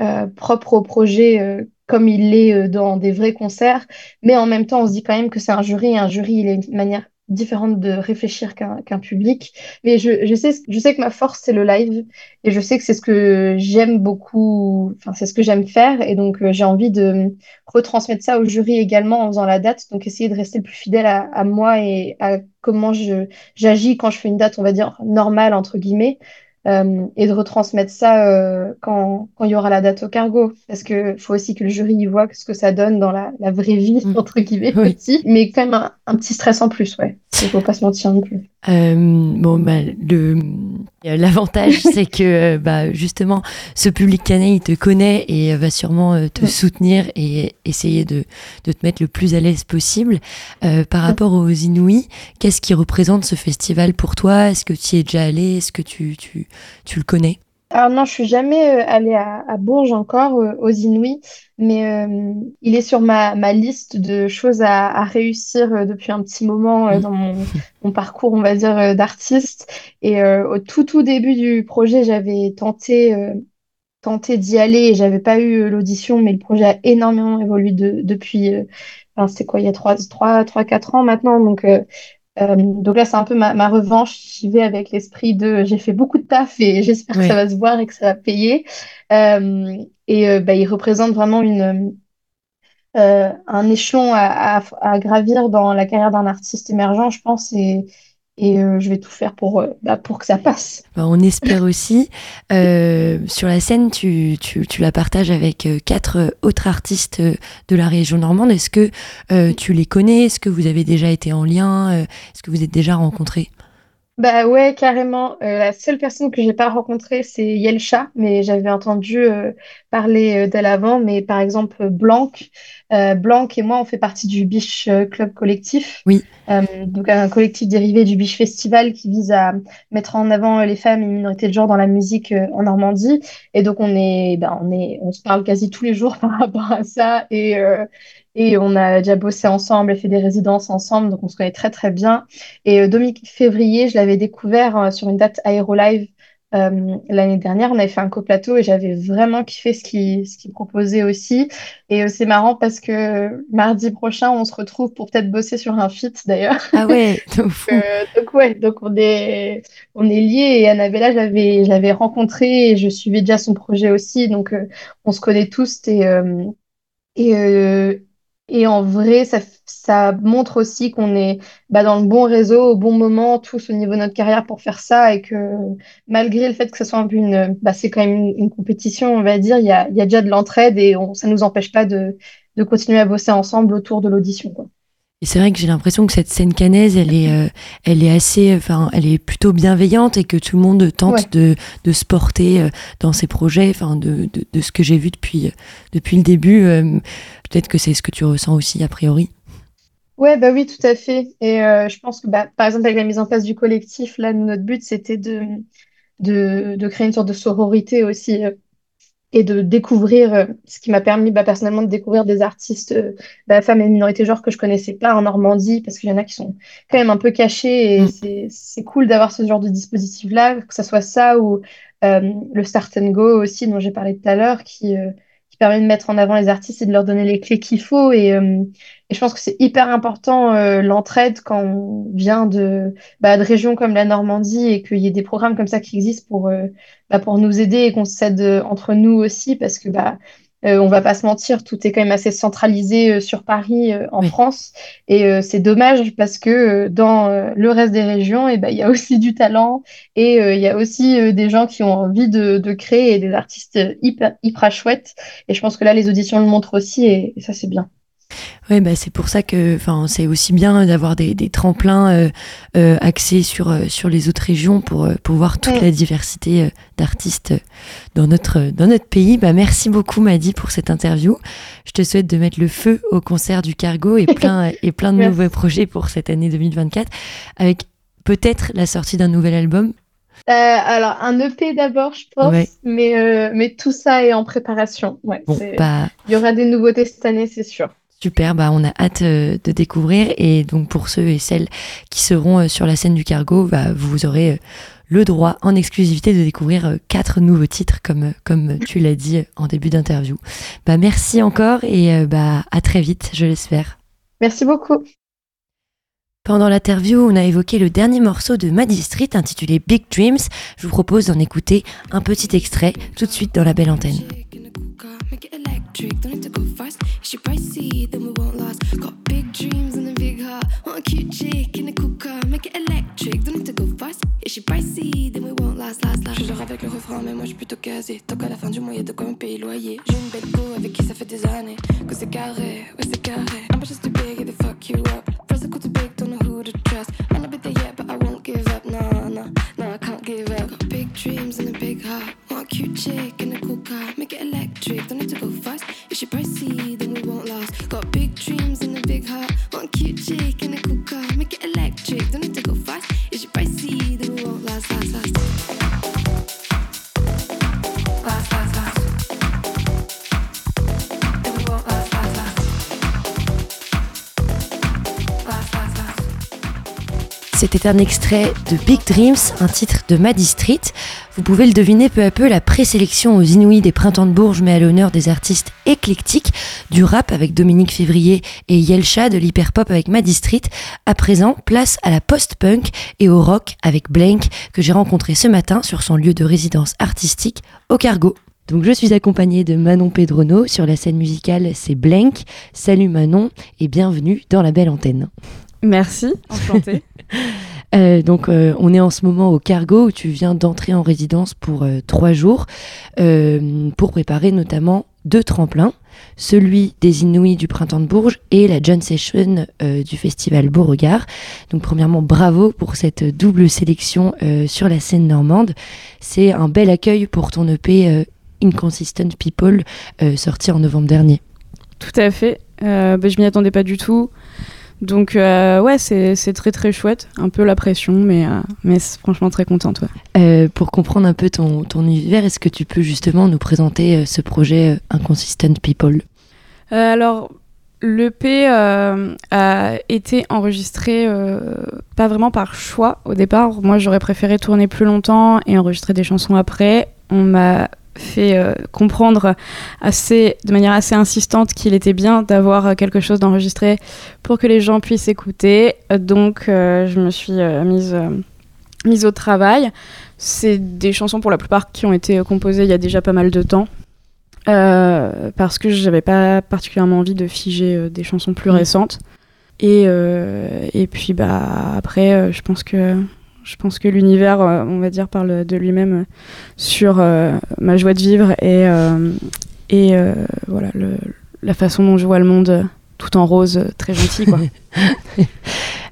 euh, propre au projet euh, comme il l'est euh, dans des vrais concerts, mais en même temps, on se dit quand même que c'est un jury, et un jury, il a une manière différente de réfléchir qu'un qu'un public. Mais je, je, sais, je sais que ma force, c'est le live. Et je sais que c'est ce que j'aime beaucoup, enfin, c'est ce que j'aime faire. Et donc, euh, j'ai envie de retransmettre ça au jury également en faisant la date. Donc, essayer de rester le plus fidèle à, à moi et à comment j'agis quand je fais une date, on va dire, normale, entre guillemets. Euh, et de retransmettre ça euh, quand, quand il y aura la date au cargo. Parce qu'il faut aussi que le jury y voit ce que ça donne dans la, la vraie vie, mmh. entre guillemets, oui. aussi. Mais quand même un, un, petit stress en plus, ouais. Il faut pas se mentir non plus. Euh, bon, bah, le l'avantage, c'est que bah, justement, ce public canet, il te connaît et va sûrement te ouais. soutenir et essayer de, de, te mettre le plus à l'aise possible. Euh, par ouais. rapport aux Inouïs, qu'est-ce qui représente ce festival pour toi? Est-ce que tu y es déjà allé? Est-ce que tu, tu, tu le connais? Alors non, je suis jamais euh, allée à, à, Bourges encore, euh, aux Inouïs, mais euh, il est sur ma, ma, liste de choses à, à réussir depuis un petit moment dans mon, mon, parcours, on va dire, d'artiste. Et au tout tout début du projet, j'avais tenté, tenté d'y aller et j'avais pas eu l'audition, mais le projet a énormément évolué de, depuis, enfin, c'était quoi, il y a 3, 3, 3 4 ans maintenant, donc euh, donc là, c'est un peu ma, ma revanche. J'y vais avec l'esprit de j'ai fait beaucoup de taf et j'espère oui. que ça va se voir et que ça va payer. Euh, et euh, bah, il représente vraiment une, un échelon à, à, à, gravir dans la carrière d'un artiste émergent, je pense. Et, et euh, je vais tout faire pour, euh, bah, pour que ça passe. Bah, on espère aussi. Euh, sur la scène, tu, tu, tu, la partages avec quatre autres artistes de la région normande. Est-ce que tu les connais? Est-ce que vous avez déjà été en lien Est-ce que vous êtes déjà rencontrés? Bah ouais, carrément. Euh, la seule personne que j'ai pas rencontrée, c'est Yelcha, mais j'avais entendu euh, parler euh, d'elle avant. Mais par exemple, Blanc, Blanc et moi, on fait partie du Biche Club Collectif. Oui. donc un collectif dérivé du Biche Festival qui vise à mettre en avant les femmes et les minorités de genre dans la musique en Normandie. Et donc on est, ben on est, on se parle quasi tous les jours par rapport à ça. Et et on a déjà bossé ensemble et fait des résidences ensemble, donc on se connaît très très bien. Et euh, Dominique Février, je l'avais découvert euh, sur une date Aérolive euh, l'année dernière, on avait fait un coplateau et j'avais vraiment kiffé ce qu'il ce qu'il proposait aussi. Et euh, c'est marrant parce que mardi prochain, on se retrouve pour peut-être bosser sur un feat d'ailleurs. Ah ouais, donc, euh, donc ouais, donc on est on est liés et Annabella, je l'avais rencontrée et je suivais déjà son projet aussi, donc euh, on se connaît tous et et et en vrai, ça, ça montre aussi qu'on est bah, dans le bon réseau, au bon moment, tous au niveau de notre carrière pour faire ça, et que malgré le fait que ce soit un peu une, bah, c'est quand même une, compétition, on va dire, il y a, déjà de l'entraide et on, ça nous empêche pas de, de continuer à bosser ensemble autour de l'audition, quoi. Et c'est vrai que j'ai l'impression que cette scène canaise, elle est, euh, elle est assez, enfin, elle est plutôt bienveillante et que tout le monde tente Ouais. de, de se porter euh, dans ses projets, enfin, de, de, de ce que j'ai vu depuis, euh, depuis le début. euh, Peut-être que c'est ce que tu ressens aussi a priori. Ouais, bah oui, tout à fait. Et je pense que, bah, par exemple, avec la mise en place du collectif, là, notre but, c'était de, de, créer une sorte de sororité aussi et de découvrir, euh, ce qui m'a permis bah, personnellement de découvrir des artistes euh, bah, femmes et minorités genre que je connaissais pas en Normandie, parce qu'il y en a qui sont quand même un peu cachés et Mm. c'est, c'est cool d'avoir ce genre de dispositif-là, que ce soit ça ou euh, le Start and Go aussi, dont j'ai parlé tout à l'heure, qui, euh, permet de mettre en avant les artistes et de leur donner les clés qu'il faut. Et, euh, et je pense que c'est hyper important euh, l'entraide quand on vient de, bah, de régions comme la Normandie et qu'il y ait des programmes comme ça qui existent pour, euh, bah, pour nous aider et qu'on s'aide euh, entre nous aussi parce que bah, euh, on va pas se mentir, tout est quand même assez centralisé euh, sur Paris euh, en Oui. France et euh, c'est dommage parce que euh, dans euh, le reste des régions, et ben il y a aussi du talent et euh, il y a aussi euh, des gens qui ont envie de, de créer et des artistes hyper, hyper chouettes et je pense que là les auditions le montrent aussi et, et ça c'est bien. Ouais, bah, c'est pour ça que c'est aussi bien d'avoir des, des tremplins euh, euh, axés sur, euh, sur les autres régions pour, pour voir toute Mm. la diversité d'artistes dans notre, dans notre pays. Bah, merci beaucoup, Madi, pour cette interview. Je te souhaite de mettre le feu au concert du Cargo et plein, et plein de nouveaux projets pour cette année 2024, avec peut-être la sortie d'un nouvel album. Euh, alors un EP d'abord je pense, Ouais. mais, euh, mais tout ça est en préparation. Ouais, Bon, bah, il y aura des nouveautés cette année c'est sûr. Super, bah on a hâte euh, de découvrir et donc pour ceux et celles qui seront euh, sur la scène du cargo, bah, vous aurez euh, le droit en exclusivité de découvrir quatre nouveaux titres comme, comme tu l'as dit en début d'interview. Bah, merci encore et bah, à très vite, je l'espère. Merci beaucoup. Pendant l'interview, on a évoqué le dernier morceau de Maddie Street intitulé Big Dreams. Je vous propose d'en écouter un petit extrait tout de suite dans la belle antenne. Want a cute chick in a cool car. Make it electric, don't need to go fast. Is she pricey? Then we won't last, last, last. Je genre avec le refrain, mais moi je suis plutôt casé. Tant qu'à la fin du mois, y'a de quoi me payer loyer. J'ai une belle go avec qui ça fait des années. Que c'est carré, ouais c'est carré. I'm just too big, they fuck you up. Physical too big, don't know who to trust. Might not be there yet, but I won't give up. Nah, nah, nah, I can't give up. Got big dreams and a big heart. Want a cute chick in a cool car. Make it electric, don't need to go fast. If she pricey, then we won't last. Got big dreams and a big heart. Want a cute chick in a cool car. Make it electric, don't need C'était un extrait de Big Dreams, un titre de Maddie Street. Vous pouvez le deviner peu à peu, la présélection aux Inouïs des Printemps de Bourges met à l'honneur des artistes éclectiques, du rap avec Dominique Février et Yelcha, de l'hyperpop avec Maddie Street. À présent, place à la post-punk et au rock avec Blank, que j'ai rencontré ce matin sur son lieu de résidence artistique au Cargo. Donc je suis accompagnée de Manon Pedrono sur la scène musicale, c'est Blank. Salut Manon et bienvenue dans la belle antenne. Merci, enchantée. Euh, donc, euh, on est en ce moment au Cargo où tu viens d'entrer en résidence pour euh, trois jours pour préparer notamment deux tremplins, celui des Inouïs du Printemps de Bourges et la John Session du festival Beauregard. Donc, premièrement, bravo pour cette double sélection sur la scène normande. C'est un bel accueil pour ton EP Inconsistent People sorti en novembre dernier. Tout à fait. Bah, je m'y attendais pas du tout. Donc, euh, ouais, c'est très très chouette. Un peu la pression, mais, euh, mais franchement très contente. ouais. Euh, pour comprendre un peu ton, ton univers, est-ce que tu peux justement nous présenter ce projet Inconsistent People? Alors, L'EP a été enregistré pas vraiment par choix au départ. Moi, j'aurais préféré tourner plus longtemps et enregistrer des chansons après. On m'a fait euh, comprendre assez, de manière assez insistante qu'il était bien d'avoir quelque chose d'enregistré pour que les gens puissent écouter. Donc, je me suis mise, mise au travail. C'est des chansons pour la plupart qui ont été composées il y a déjà pas mal de temps. Euh, parce que j'avais pas particulièrement envie de figer euh, des chansons plus Mm. récentes. Et, euh, et puis bah après, euh, je pense que je pense que l'univers, euh, on va dire, parle de lui-même euh, sur euh, ma joie de vivre et et voilà le- la façon dont je vois le monde tout en rose, très gentil quoi.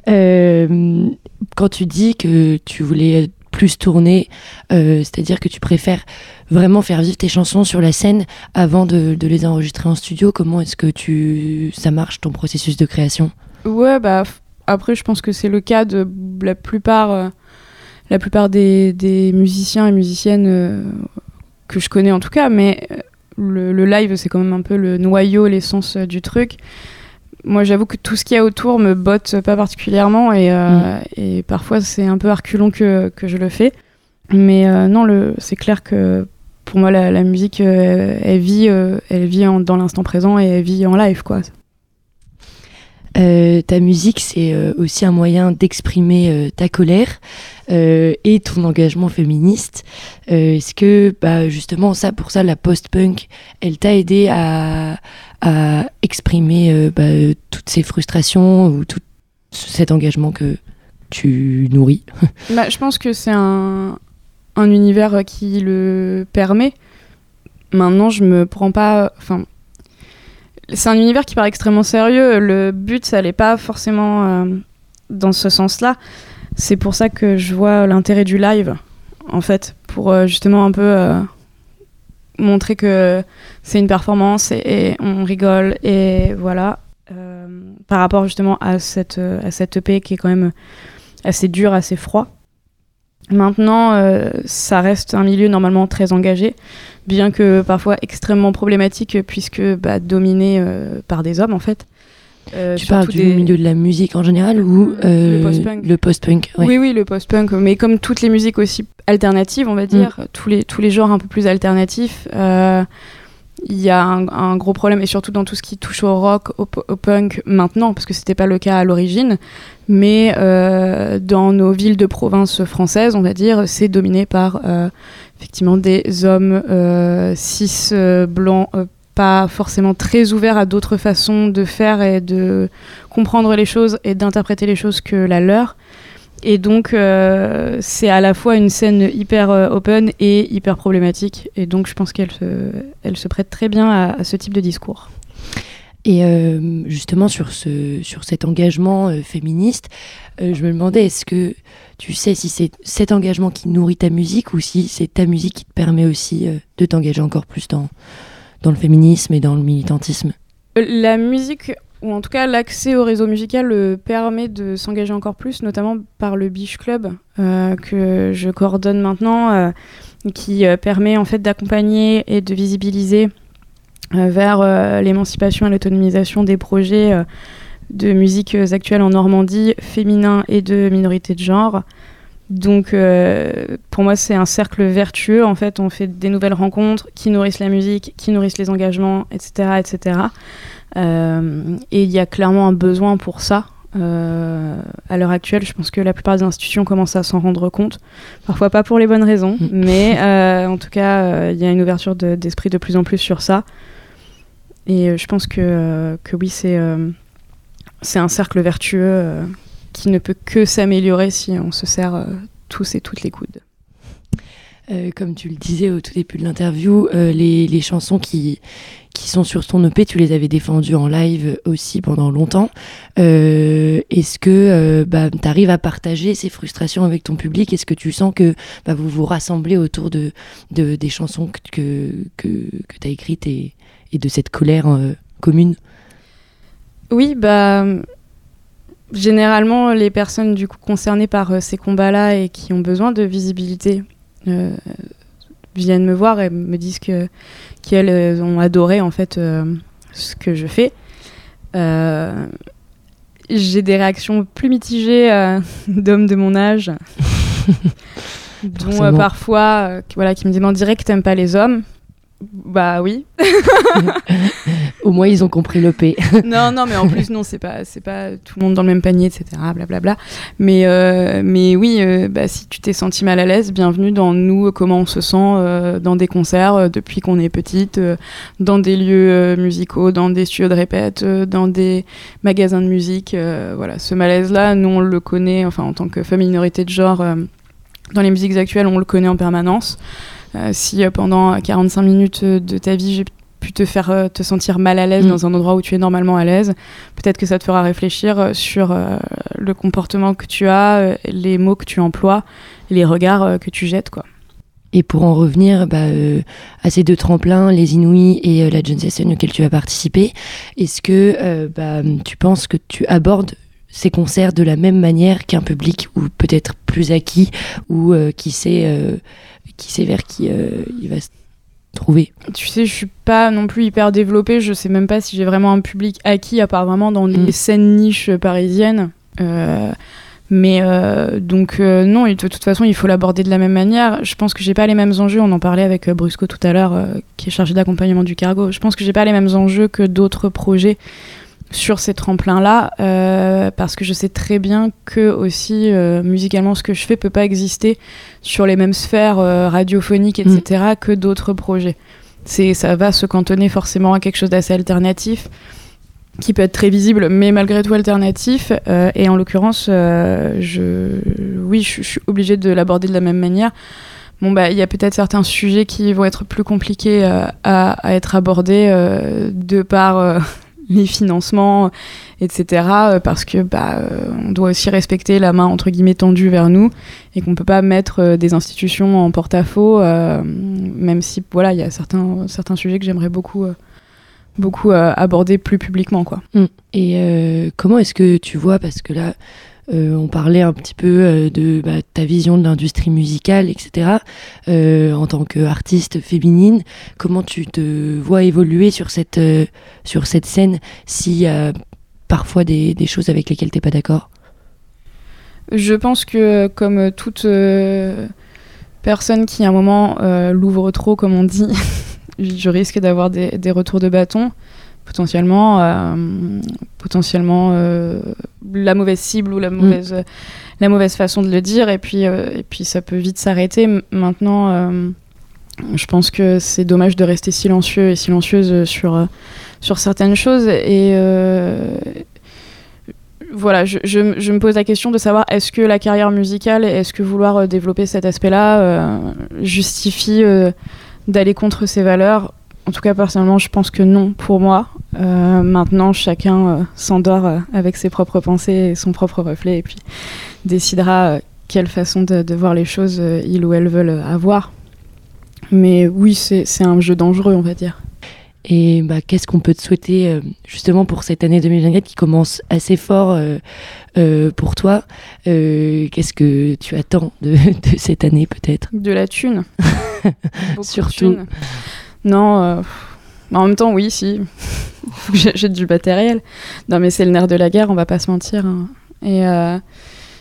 Euh, quand tu dis que tu voulais plus tourner, euh, c'est-à-dire que tu préfères vraiment faire vivre tes chansons sur la scène avant de, de les enregistrer en studio, comment est-ce que tu ça marche ton processus de création? Ouais, bah après, je pense que c'est le cas de la plupart, la plupart des, des musiciens et musiciennes euh, que je connais en tout cas, mais euh, le, le live, c'est quand même un peu le noyau, l'essence euh, du truc. Moi, j'avoue que tout ce qu'il y a autour me botte pas particulièrement et, euh, et parfois c'est un peu arculon que, que je le fais. Mais euh, non, c'est clair que pour moi, la, la musique, elle vit, elle vit en- dans l'instant présent et elle vit en live, quoi. Euh, ta musique, c'est euh, aussi un moyen d'exprimer euh, ta colère et ton engagement féministe. Est-ce que, bah, justement, ça, pour ça, la post-punk, elle t'a aidé à, exprimer bah, toutes ces frustrations ou tout cet engagement que tu nourris? Bah, je pense que c'est un, un univers qui le permet. Maintenant, je me prends pas. C'est un univers qui paraît extrêmement sérieux. Le but, ça n'est pas forcément euh, dans ce sens-là. C'est pour ça que je vois l'intérêt du live, en fait, pour euh, justement un peu euh, montrer que c'est une performance et, et on rigole et voilà. Par rapport justement à cette, à cette EP qui est quand même assez dur, assez froid. Maintenant, euh, ça reste un milieu normalement très engagé, bien que parfois extrêmement problématique, puisque bah, dominé euh, par des hommes en fait. Euh, Tu parles du des- milieu de la musique en général ou Le post-punk. le post-punk ouais. Oui, oui, le post-punk, mais comme toutes les musiques aussi alternatives, on va dire, tous, les, tous les genres un peu plus alternatifs, il y a un, gros problème, et surtout dans tout ce qui touche au rock, au, punk maintenant, parce que c'était pas le cas à l'origine, mais euh, dans nos villes de province françaises, on va dire, c'est dominé par euh, effectivement des hommes euh, cis, blancs, pas forcément très ouverts à d'autres façons de faire et de comprendre les choses et d'interpréter les choses que la leur. Et donc, euh, c'est à la fois une scène hyper euh, open et hyper problématique. Et donc, je pense qu'elle se, elle se prête très bien à, à ce type de discours. Et euh, justement, sur, ce, sur cet engagement euh, féministe, euh, je me demandais, est-ce que tu sais si c'est cet engagement qui nourrit ta musique ou si c'est ta musique qui te permet aussi euh, de t'engager encore plus dans, dans le féminisme et dans le militantisme? La musique, ou en tout cas l'accès au réseau musical, euh, permet de s'engager encore plus, notamment par le Biche Club euh, que je coordonne maintenant, euh, qui permet en fait d'accompagner et de visibiliser vers l'émancipation et l'autonomisation des projets de musique euh, actuelle en Normandie, féminin et de minorité de genre. Donc pour moi c'est un cercle vertueux, en fait on fait des nouvelles rencontres qui nourrissent la musique, qui nourrissent les engagements, etc. etc. Euh, et il y a clairement un besoin pour ça. Euh, à l'heure actuelle, je pense que la plupart des institutions commencent à s'en rendre compte. Parfois pas pour les bonnes raisons, Mm. mais euh, en tout cas, euh, il y a une ouverture de- d'esprit de plus en plus sur ça. Et je pense que, que oui, c'est c'est un cercle vertueux qui ne peut que s'améliorer si on se sert euh, tous et toutes les coudes. Euh, Comme tu le disais au tout début de l'interview, euh, les, les chansons qui, qui sont sur ton EP, tu les avais défendues en live aussi pendant longtemps. Euh, Est-ce que bah, tu arrives à partager ces frustrations avec ton public? Est-ce que tu sens que bah, vous vous rassemblez autour de, de- des chansons que, que, que, tu as écrites et, et de cette colère commune? Oui, bah généralement les personnes du coup concernées par ces combats-là et qui ont besoin de visibilité viennent me voir et me disent que qu'elles euh, ont adoré en fait euh, ce que je fais. Euh, j'ai des réactions plus mitigées euh, d'hommes de mon âge, dont euh, parfois, euh, qui- voilà, qui me disent en direct que t'aimes pas les hommes? Bah oui. Au moins, ils ont compris le P. non, non, mais en plus, non, c'est pas, c'est pas tout le monde dans le même panier, etc. Blablabla. Mais, euh, mais oui, euh, bah, si tu t'es senti mal à l'aise, bienvenue dans nous, comment on se sent euh, dans des concerts depuis qu'on est petite, dans des lieux musicaux, dans des studios de répète, dans des magasins de musique. voilà, ce malaise-là, nous, on le connaît, enfin, en tant que femme minorité de genre, dans les musiques actuelles, on le connaît en permanence. Euh, si euh, pendant 45 minutes euh, de ta vie, j'ai pu te faire te sentir mal à l'aise Mm. dans un endroit où tu es normalement à l'aise, peut-être que ça te fera réfléchir sur le comportement que tu as, les mots que tu emploies, les regards que tu jettes, quoi. Et pour en revenir bah, euh, à ces deux tremplins, les Inouïs et euh, la John Session auxquels tu as participé, est-ce que euh, bah, tu penses que tu abordes ces concerts de la même manière qu'un public ou peut-être plus acquis ou qui sait qui sait vers qui euh, il va se trouver Tu sais, je suis pas non plus hyper développée, je sais même pas si j'ai vraiment un public acquis, à part vraiment dans les Mm. scènes niches parisiennes. Euh, mais euh, donc euh, non, de toute façon, il faut l'aborder de la même manière. Je pense que j'ai pas les mêmes enjeux. On en parlait avec Brusco tout à l'heure, qui est chargé d'accompagnement du cargo. Je pense que j'ai pas les mêmes enjeux que d'autres projets sur ces tremplins-là, euh, parce que je sais très bien que aussi euh, musicalement, ce que je fais peut pas exister sur les mêmes sphères euh, radiophoniques, etc., que d'autres projets. C'est, ça va se cantonner forcément à quelque chose d'assez alternatif qui peut être très visible, mais malgré tout alternatif. Et en l'occurrence, je, oui, je, je suis obligée de l'aborder de la même manière. Bon, bah, il y a peut-être certains sujets qui vont être plus compliqués euh, à, à être abordés euh, de par euh, les financements, etc. euh, parce que bah, euh, on doit aussi respecter la main entre guillemets tendue vers nous et qu'on peut pas mettre euh, des institutions en porte-à-faux, même si voilà, il y a certains certains sujets que j'aimerais beaucoup aborder plus publiquement, quoi. Mm. Et comment est-ce que tu vois, parce que là, euh, on parlait un petit peu euh, de bah, ta vision de l'industrie musicale, etc. Euh, en tant qu'artiste féminine, comment tu te vois évoluer sur cette, sur cette scène s'il y a parfois des, choses avec lesquelles tu n'es pas d'accord? Je pense que comme toute personne qui à un moment l'ouvre trop, comme on dit, je risque d'avoir des, des retours de bâton, potentiellement, euh, potentiellement euh, la mauvaise cible ou la mauvaise, la mauvaise façon de le dire, et puis, euh, et puis ça peut vite s'arrêter. Maintenant, je pense que c'est dommage de rester silencieux et silencieuse sur, sur certaines choses, et voilà, je, je- je me pose la question de savoir est-ce que la carrière musicale, est-ce que vouloir développer cet aspect-là justifie d'aller contre ces valeurs En tout cas, personnellement, je pense que non pour moi. Euh, maintenant, chacun euh, s'endort euh, avec ses propres pensées et son propre reflet, et puis décidera quelle façon de, de voir les choses il ou elle veulent avoir. Mais oui, c'est un jeu dangereux, on va dire. Et bah, qu'est-ce qu'on peut te souhaiter justement pour cette année 2024 qui commence assez fort pour toi Qu'est-ce que tu attends de, de cette année peut-être? De la thune. De Surtout. thune. Non, euh, en même temps, oui, si. Faut que j'achète du matériel. Non, mais c'est le nerf de la guerre, on va pas se mentir. hein. Et euh,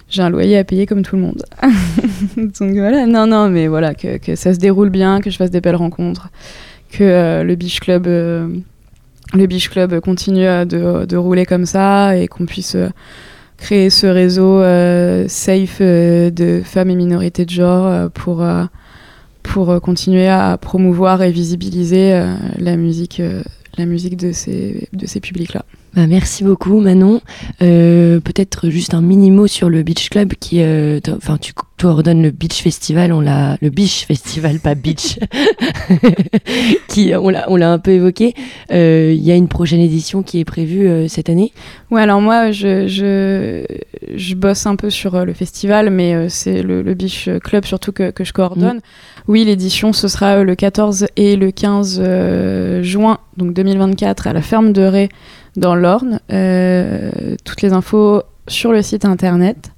j'ai un loyer à payer comme tout le monde. Donc voilà, non, non, mais voilà, que, que ça se déroule bien, que je fasse des belles rencontres, que euh, le Beach Club. euh, le Beach Club continue à de, de rouler comme ça et qu'on puisse créer ce réseau safe de femmes et minorités de genre pour, pour euh, continuer à promouvoir et visibiliser euh, la musique, euh, la musique de ces, de ces publics-là. Bah, merci beaucoup Manon. Euh, Peut-être juste un mini mot sur le Beach Club qui, euh, enfin tu coordonnes le Beach Festival, on l'a, le Beach Festival, pas Beach, qui on l'a, on l'a un peu évoqué. Euh, Il y a une prochaine édition qui est prévue euh, cette année. Ouais, alors moi, je, je, je bosse un peu sur euh, le festival, mais euh, c'est le, le Beach Club surtout que, que je coordonne. Oui, l'édition, ce sera euh, le 14 et le 15 euh, juin, donc 2024, à la ferme de Ré, dans l'Orne. Euh, toutes les infos sur le site internet.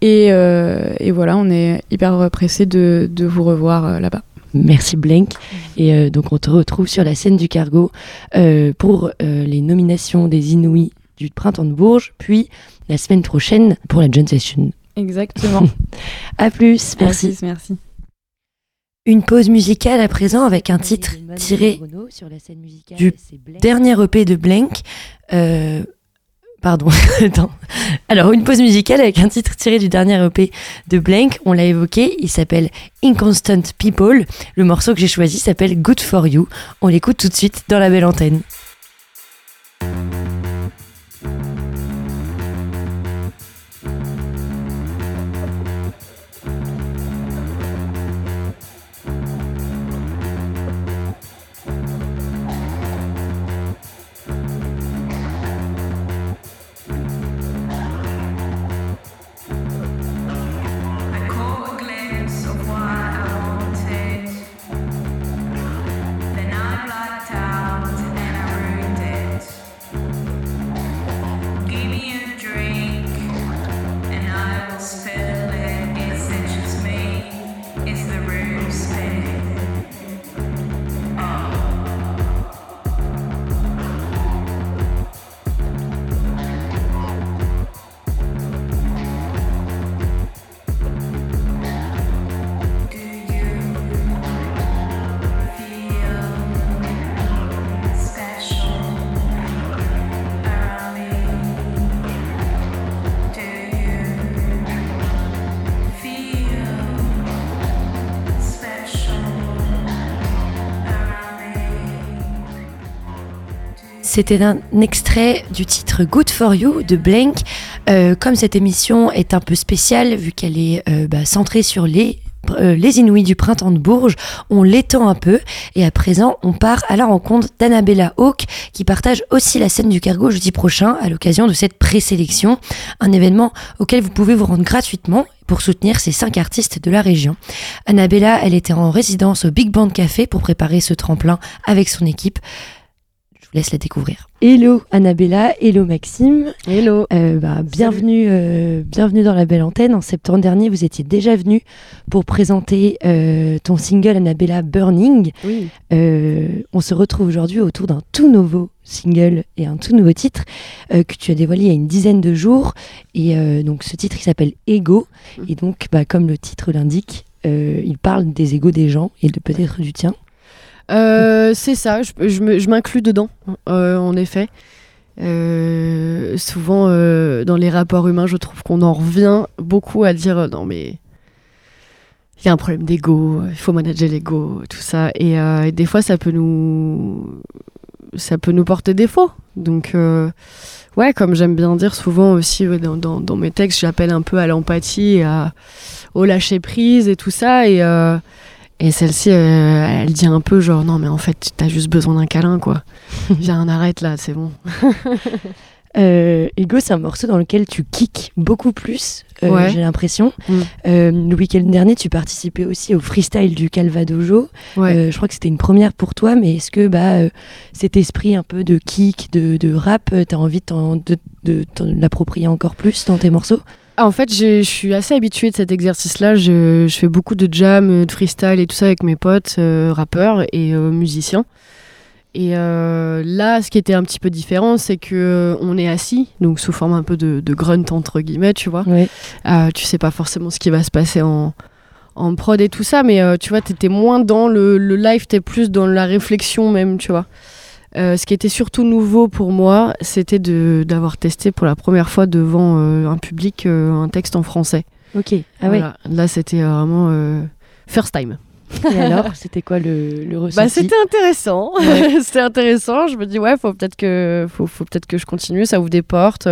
Et, euh, et voilà, on est hyper pressé de, de vous revoir euh, là-bas Merci Blank. Et euh, donc on te retrouve sur la scène du cargo pour les nominations des Inouïs du printemps de Bourges, puis la semaine prochaine pour la John Session. Exactement. À plus, merci. Merci, merci. Une pause musicale à présent avec un titre tiré du dernier EP de Blank. Euh, pardon. Alors, une pause musicale avec un titre tiré du dernier EP de Blank. On l'a évoqué, il s'appelle Inconstant People. Le morceau que j'ai choisi s'appelle Good for You. On l'écoute tout de suite dans la belle antenne. C'était un extrait du titre Good for You de Blank. Euh, comme cette émission est un peu spéciale, vu qu'elle est euh, bah, centrée sur les, euh, les Inouïs du printemps de Bourges, on l'étend un peu. Et à présent, on part à la rencontre d'Annabella Hawke, qui partage aussi la scène du cargo jeudi prochain à l'occasion de cette présélection. Un événement auquel vous pouvez vous rendre gratuitement pour soutenir ces cinq artistes de la région. Annabella, elle était en résidence au Big Band Café pour préparer ce tremplin avec son équipe. Vous laisse la découvrir. Hello Annabella, hello Maxime. Hello. Euh, bah, bienvenue, euh, bienvenue dans la belle antenne. En septembre dernier, vous étiez déjà venu pour présenter euh, ton single Annabella Burning. Oui. Euh, on se retrouve aujourd'hui autour d'un tout nouveau single et un tout nouveau titre euh, que tu as dévoilé il y a une dizaine de jours. Et euh, donc ce titre il s'appelle Ego. Et donc, bah, comme le titre l'indique, euh, il parle des égos des gens et de peut-être du tien. Euh, c'est ça, je, m'inclus dedans, euh, en effet. Euh, souvent, dans les rapports humains, je trouve qu'on en revient beaucoup à dire non, mais il y a un problème d'ego, il faut manager l'ego, tout ça. Et, des fois, ça peut nous, ça peut nous porter défaut. Donc, ouais, comme j'aime bien dire souvent aussi dans, dans- mes textes, j'appelle un peu à l'empathie, au lâcher prise et tout ça. Et, et celle-ci, euh, elle dit un peu genre non, mais en fait, t'as juste besoin d'un câlin, quoi. Viens, arrête là, c'est bon. Euh, Ego, c'est un morceau dans lequel tu kicks beaucoup plus, euh, Ouais. j'ai l'impression. Mm. Le week-end dernier, tu participais aussi au freestyle du Calvadojo. Ouais. Je crois que c'était une première pour toi, mais est-ce que bah, cet esprit un peu de kick, de, de rap, tu as envie de, de, l'approprier encore plus dans tes morceaux? Ah, en fait, je suis assez habituée de cet exercice-là. Je, je fais beaucoup de jam, euh, de freestyle et tout ça avec mes potes, euh, rappeurs et euh, musiciens. Et euh, là, ce qui était un petit peu différent, c'est que on est assis, donc sous forme un peu de, de grunt entre guillemets, tu vois. Tu sais pas forcément ce qui va se passer en, en prod et tout ça, mais tu vois, t'étais moins dans le, le live, t'es plus dans la réflexion même, tu vois. Euh, ce qui était surtout nouveau pour moi, c'était d'avoir testé pour la première fois devant euh, un public euh, un texte en français. Ok. Ah ouais. Voilà. Là, c'était vraiment first time. Et alors, c'était quoi le, le ressenti? Bah, c'était intéressant. Ouais. c'était intéressant. Je me dis, ouais, faut peut-être que, faut, faut peut-être que je continue. Ça ouvre des portes.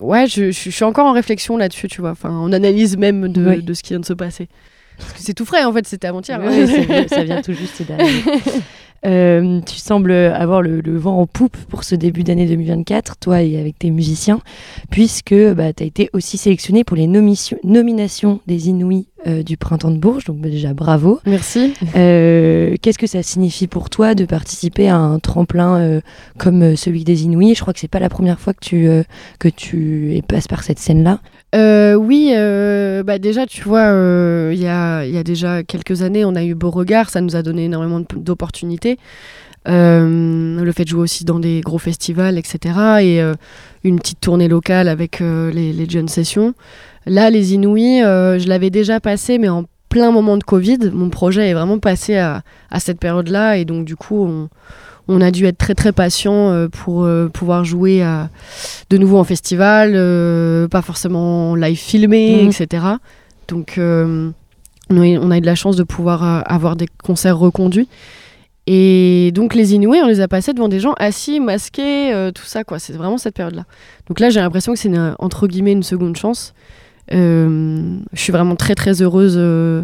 Ouais, je, je- je suis encore en réflexion là-dessus, tu vois. Enfin, on analyse même de ce qui vient de se passer. Parce que c'est tout frais, en fait. C'était avant-hier. hein. Oui, c'est- ça vient tout juste d'arriver. Euh, tu sembles avoir le, le vent en poupe pour ce début d'année 2024, toi et avec tes musiciens, puisque bah, tu as été aussi sélectionné pour les nominations des Inouïs euh, du Printemps de Bourges, donc déjà bravo. Merci. Euh, Qu'est-ce que ça signifie pour toi de participer à un tremplin euh, comme celui des Inouïs? Je crois que c'est pas la première fois que tu, que tu passes par cette scène-là. Oui, bah déjà, tu vois, il y, a, y a déjà quelques années, on a eu Beauregard, ça nous a donné énormément d'opportunités. Euh, le fait de jouer aussi dans des gros festivals, etc. Et euh, une petite tournée locale avec euh, les, les Jeunes Sessions. Là, les Inouïs, euh, je l'avais déjà passé, mais en plein moment de Covid. Mon projet est vraiment passé à, à cette période-là. Et donc, du coup, on, on a dû être très, très patient euh, pour euh, pouvoir jouer à, de nouveau en festival, pas forcément en live filmé, Mhm. etc. Donc, on, a, eu de la chance de pouvoir avoir des concerts reconduits. Et donc, les Inouïs, on les a passés devant des gens assis, masqués, euh, tout ça, quoi. C'est vraiment cette période-là. Donc là, j'ai l'impression que c'est entre guillemets une seconde chance. Euh, je suis vraiment très, très heureuse euh,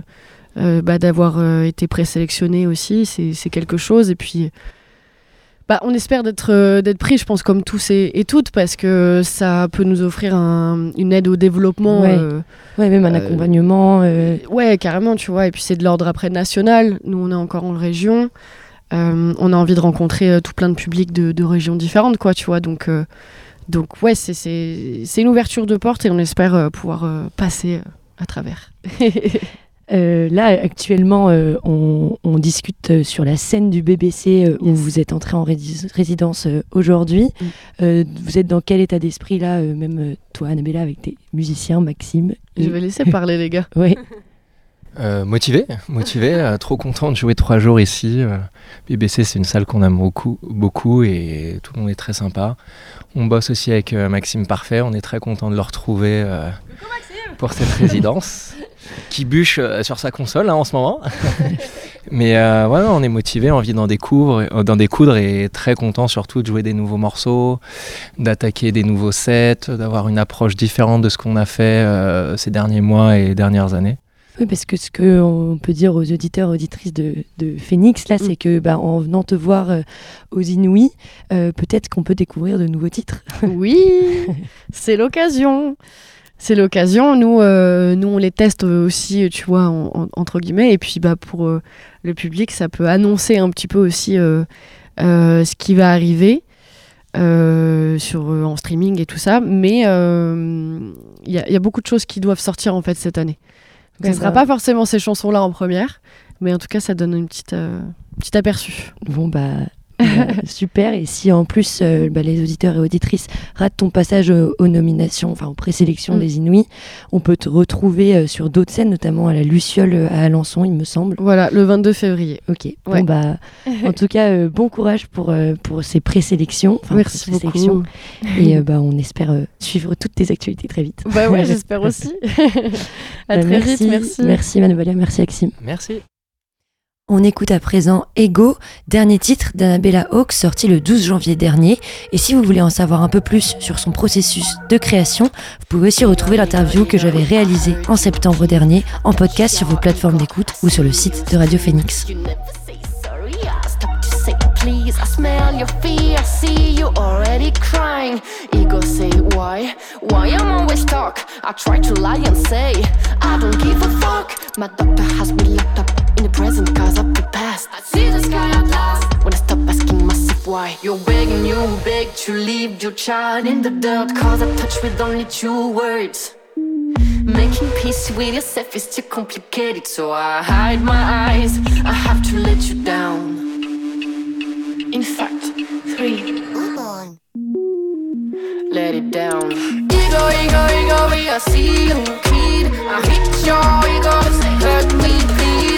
euh, bah, d'avoir été présélectionnée aussi. C'est quelque chose. Et puis. Bah, on espère d'être euh, d'être pris, je pense, comme tous et, et toutes, parce que ça peut nous offrir un- une aide au développement. Ouais. euh, Ouais, même un Euh, accompagnement. Ouais, carrément, tu vois. Et puis c'est de l'ordre après national. Nous, on est encore en région. On a envie de rencontrer tout plein de publics de, de régions différentes, quoi, tu vois. Donc, donc ouais, c'est- une ouverture de porte et on espère euh, pouvoir euh, passer euh, à travers. Euh, là, actuellement, euh, on, on discute sur la scène du BBC euh, où vous êtes entré en rési- résidence aujourd'hui. Mm. Vous êtes dans quel état d'esprit là, même toi, Annabella, avec tes musiciens, Maxime? Je vais laisser parler, les gars. Oui. Euh, motivé, motivé, euh, trop content de jouer trois jours ici. euh, BBC, c'est une salle qu'on aime beaucoup, beaucoup et tout le monde est très sympa. On bosse aussi avec Maxime Parfait, on est très content de le retrouver pour cette résidence qui bûche sur sa console hein, en ce moment. Mais ouais, on est motivé, envie d'en découvrir, d'en découdre et très content surtout de jouer des nouveaux morceaux, d'attaquer des nouveaux sets, d'avoir une approche différente de ce qu'on a fait ces derniers mois et dernières années. Oui, parce que ce qu'on peut dire aux auditeurs, auditrices de, de Phoenix, là, c'est que bah, en venant te voir euh, aux Inouïs, euh, peut-être qu'on peut découvrir de nouveaux titres. Oui, c'est l'occasion. C'est l'occasion. Nous, euh, nous, on les teste aussi, tu vois, en- en- entre guillemets. Et puis, bah, pour le public, ça peut annoncer un petit peu aussi ce qui va arriver euh, sur, euh, en streaming et tout ça. Mais euh, il y, y a beaucoup de choses qui doivent sortir, en fait, cette année. Donc, ce sera bah. pas forcément ces chansons-là en première. Mais en tout cas, ça donne une petite, euh, petit aperçu. Bon, bah, super. Et si en plus euh, bah, les auditeurs et auditrices ratent ton passage aux, aux nominations, enfin aux présélections Mm. des Inouïs, on peut te retrouver euh, sur d'autres scènes, notamment à la Luciole euh, à Alençon, il me semble. Voilà, le 22 février. Ok. Ouais. Bon, bah, en tout cas, euh, bon courage pour, euh, pour ces présélections. Merci beaucoup. Et euh, bah, on espère euh, suivre toutes tes actualités très vite. Bah ouais, j'espère aussi. à Bah, très vite, merci. Merci Manuela, merci Axime. Merci. On écoute à présent Ego, dernier titre d'Annabella Hawke sorti le 12 janvier dernier. Et si vous voulez en savoir un peu plus sur son processus de création, vous pouvez aussi retrouver l'interview que j'avais réalisée en septembre dernier en podcast sur vos plateformes d'écoute ou sur le site de Radio Phoenix. In the present cause of the past. I see the sky at last. When I stop asking myself why You're begging you beg to leave your child in the dirt Cause I touch with only two words Making peace with yourself is too complicated, so I hide my eyes. I have to let you down. In fact, three. Come on. Let it down. Ego, ego, ego, we I see you, kid. I hit your ego, say hurt me, please.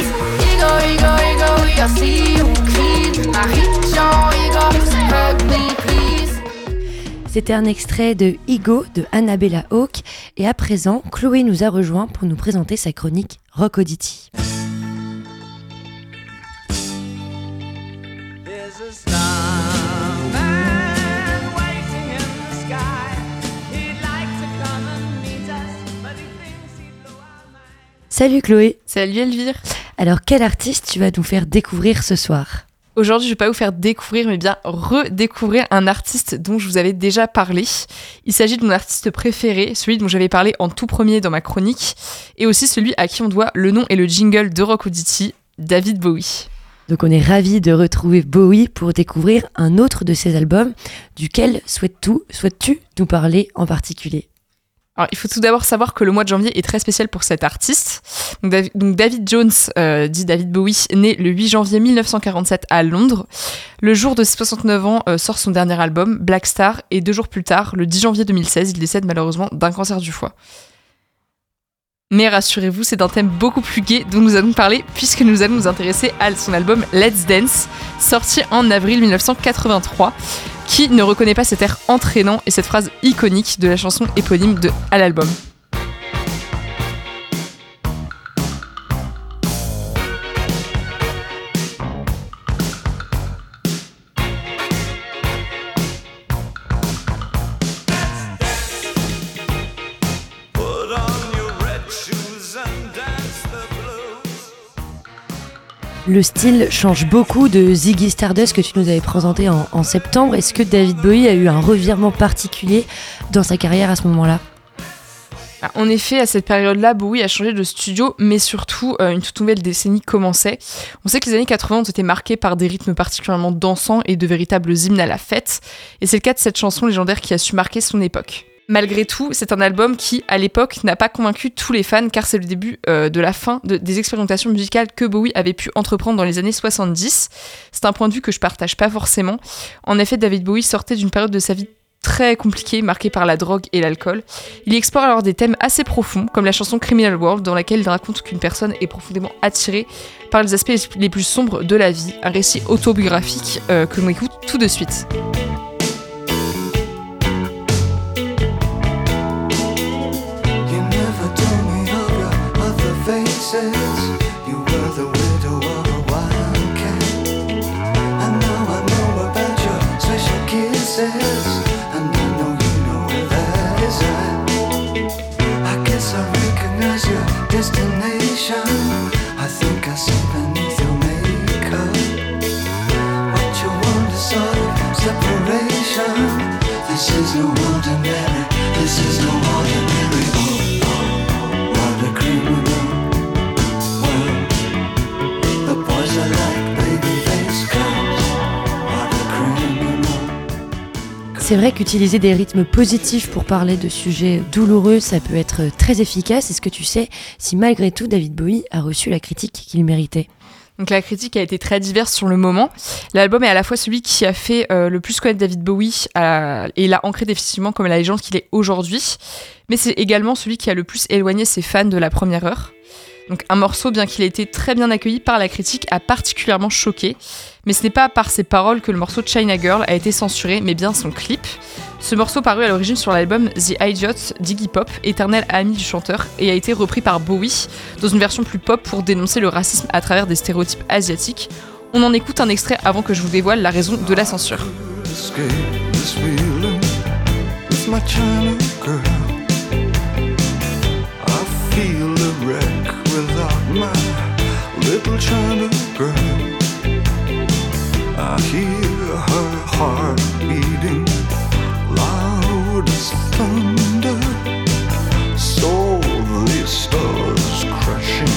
C'était un extrait de Ego de Annabella Hawke. Et à présent, Chloé nous a rejoint pour nous présenter sa chronique Rock. Salut Chloé. Salut Elvire Alors quel artiste tu vas nous faire découvrir ce soir? Aujourd'hui, je vais pas vous faire découvrir, mais bien redécouvrir un artiste dont je vous avais déjà parlé. Il s'agit de mon artiste préféré, celui dont j'avais parlé en tout premier dans ma chronique, et aussi celui à qui on doit le nom et le jingle de Rock Audity, David Bowie. Donc on est ravis de retrouver Bowie pour découvrir un autre de ses albums, duquel souhaites-tu souhaites nous parler en particulier? Il faut tout d'abord savoir que le mois de janvier est très spécial pour cet artiste. David Jones, euh, dit David Bowie, né le 8 janvier 1947 à Londres. Le jour de ses 69 ans, euh, sort son dernier album, Black Star, et deux jours plus tard, le 10 janvier 2016, il décède malheureusement d'un cancer du foie. Mais rassurez-vous, c'est d'un thème beaucoup plus gai dont nous allons parler, puisque nous allons nous intéresser à son album Let's Dance, sorti en avril 1983. Qui ne reconnaît pas cet air entraînant et cette phrase iconique de la chanson éponyme de à l'album Le style change beaucoup de Ziggy Stardust que tu nous avais présenté en, septembre. Est-ce que David Bowie a eu un revirement particulier dans sa carrière à ce moment-là? Ah, En effet, à cette période-là, Bowie a changé de studio, mais surtout, euh, une toute nouvelle décennie commençait. On sait que les années 80 ont été marquées par des rythmes particulièrement dansants et de véritables hymnes à la fête, et c'est le cas de cette chanson légendaire qui a su marquer son époque. Malgré tout, c'est un album qui, à l'époque, n'a pas convaincu tous les fans, car c'est le début euh, de la fin de- des expérimentations musicales que Bowie avait pu entreprendre dans les années 70. C'est un point de vue que je partage pas forcément. En effet, David Bowie sortait d'une période de sa vie très compliquée, marquée par la drogue et l'alcool. Il explore alors des thèmes assez profonds, comme la chanson Criminal World, dans laquelle il raconte qu'une personne est profondément attirée par les aspects les plus sombres de la vie. Un récit autobiographique euh, que l'on écoute tout de suite. C'est vrai qu'utiliser des rythmes positifs pour parler de sujets douloureux, ça peut être très efficace. Est-ce que tu sais si malgré tout David Bowie a reçu la critique qu'il méritait? Donc la critique a été très diverse sur le moment. L'album est à la fois celui qui a fait euh, le plus connaître David Bowie et l'a ancré définitivement comme la légende qu'il est aujourd'hui, mais c'est également celui qui a le plus éloigné ses fans de la première heure. Donc un morceau, bien qu'il ait été très bien accueilli par la critique, a particulièrement choqué. Mais ce n'est pas par ses paroles que le morceau China Girl a été censuré, mais bien son clip. Ce morceau paru à l'origine sur l'album The Idiot d'Iggy Pop, éternel ami du chanteur, et a été repris par Bowie dans une version plus pop pour dénoncer le racisme à travers des stéréotypes asiatiques. On en écoute un extrait avant que je vous dévoile la raison de la censure. Thunder. So the stars crashing.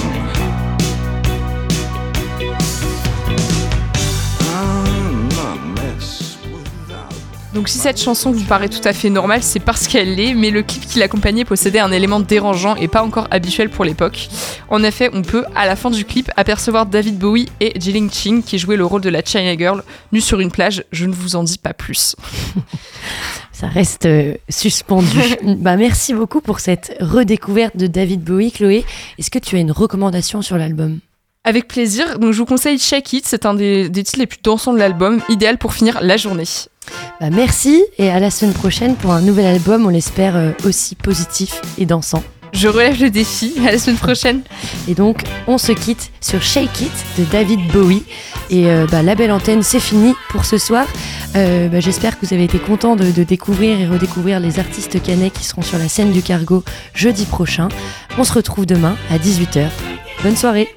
I'm a mess without Donc si cette chanson vous paraît tout à fait normale, c'est parce qu'elle l'est, mais le clip qui l'accompagnait possédait un élément dérangeant et pas encore habituel pour l'époque. En effet, on peut, à la fin du clip, apercevoir David Bowie et Jiling Ching qui jouaient le rôle de la China Girl, nus sur une plage. Je ne vous en dis pas plus. Ça reste euh, suspendu. bah, merci beaucoup pour cette redécouverte de David Bowie, Chloé. Est-ce que tu as une recommandation sur l'album? Avec plaisir, donc je vous conseille Shake It, c'est un des, des titres les plus dansants de l'album, idéal pour finir la journée. Bah, Merci et à la semaine prochaine pour un nouvel album, on l'espère euh, aussi positif et dansant. Je relève le défi, à la semaine prochaine. Et donc, on se quitte sur Shake It de David Bowie. Et euh, bah, la belle antenne, c'est fini pour ce soir. Euh, bah, J'espère que vous avez été contents de, de découvrir et redécouvrir les artistes canets qui seront sur la scène du cargo jeudi prochain. On se retrouve demain à 18h. Bonne soirée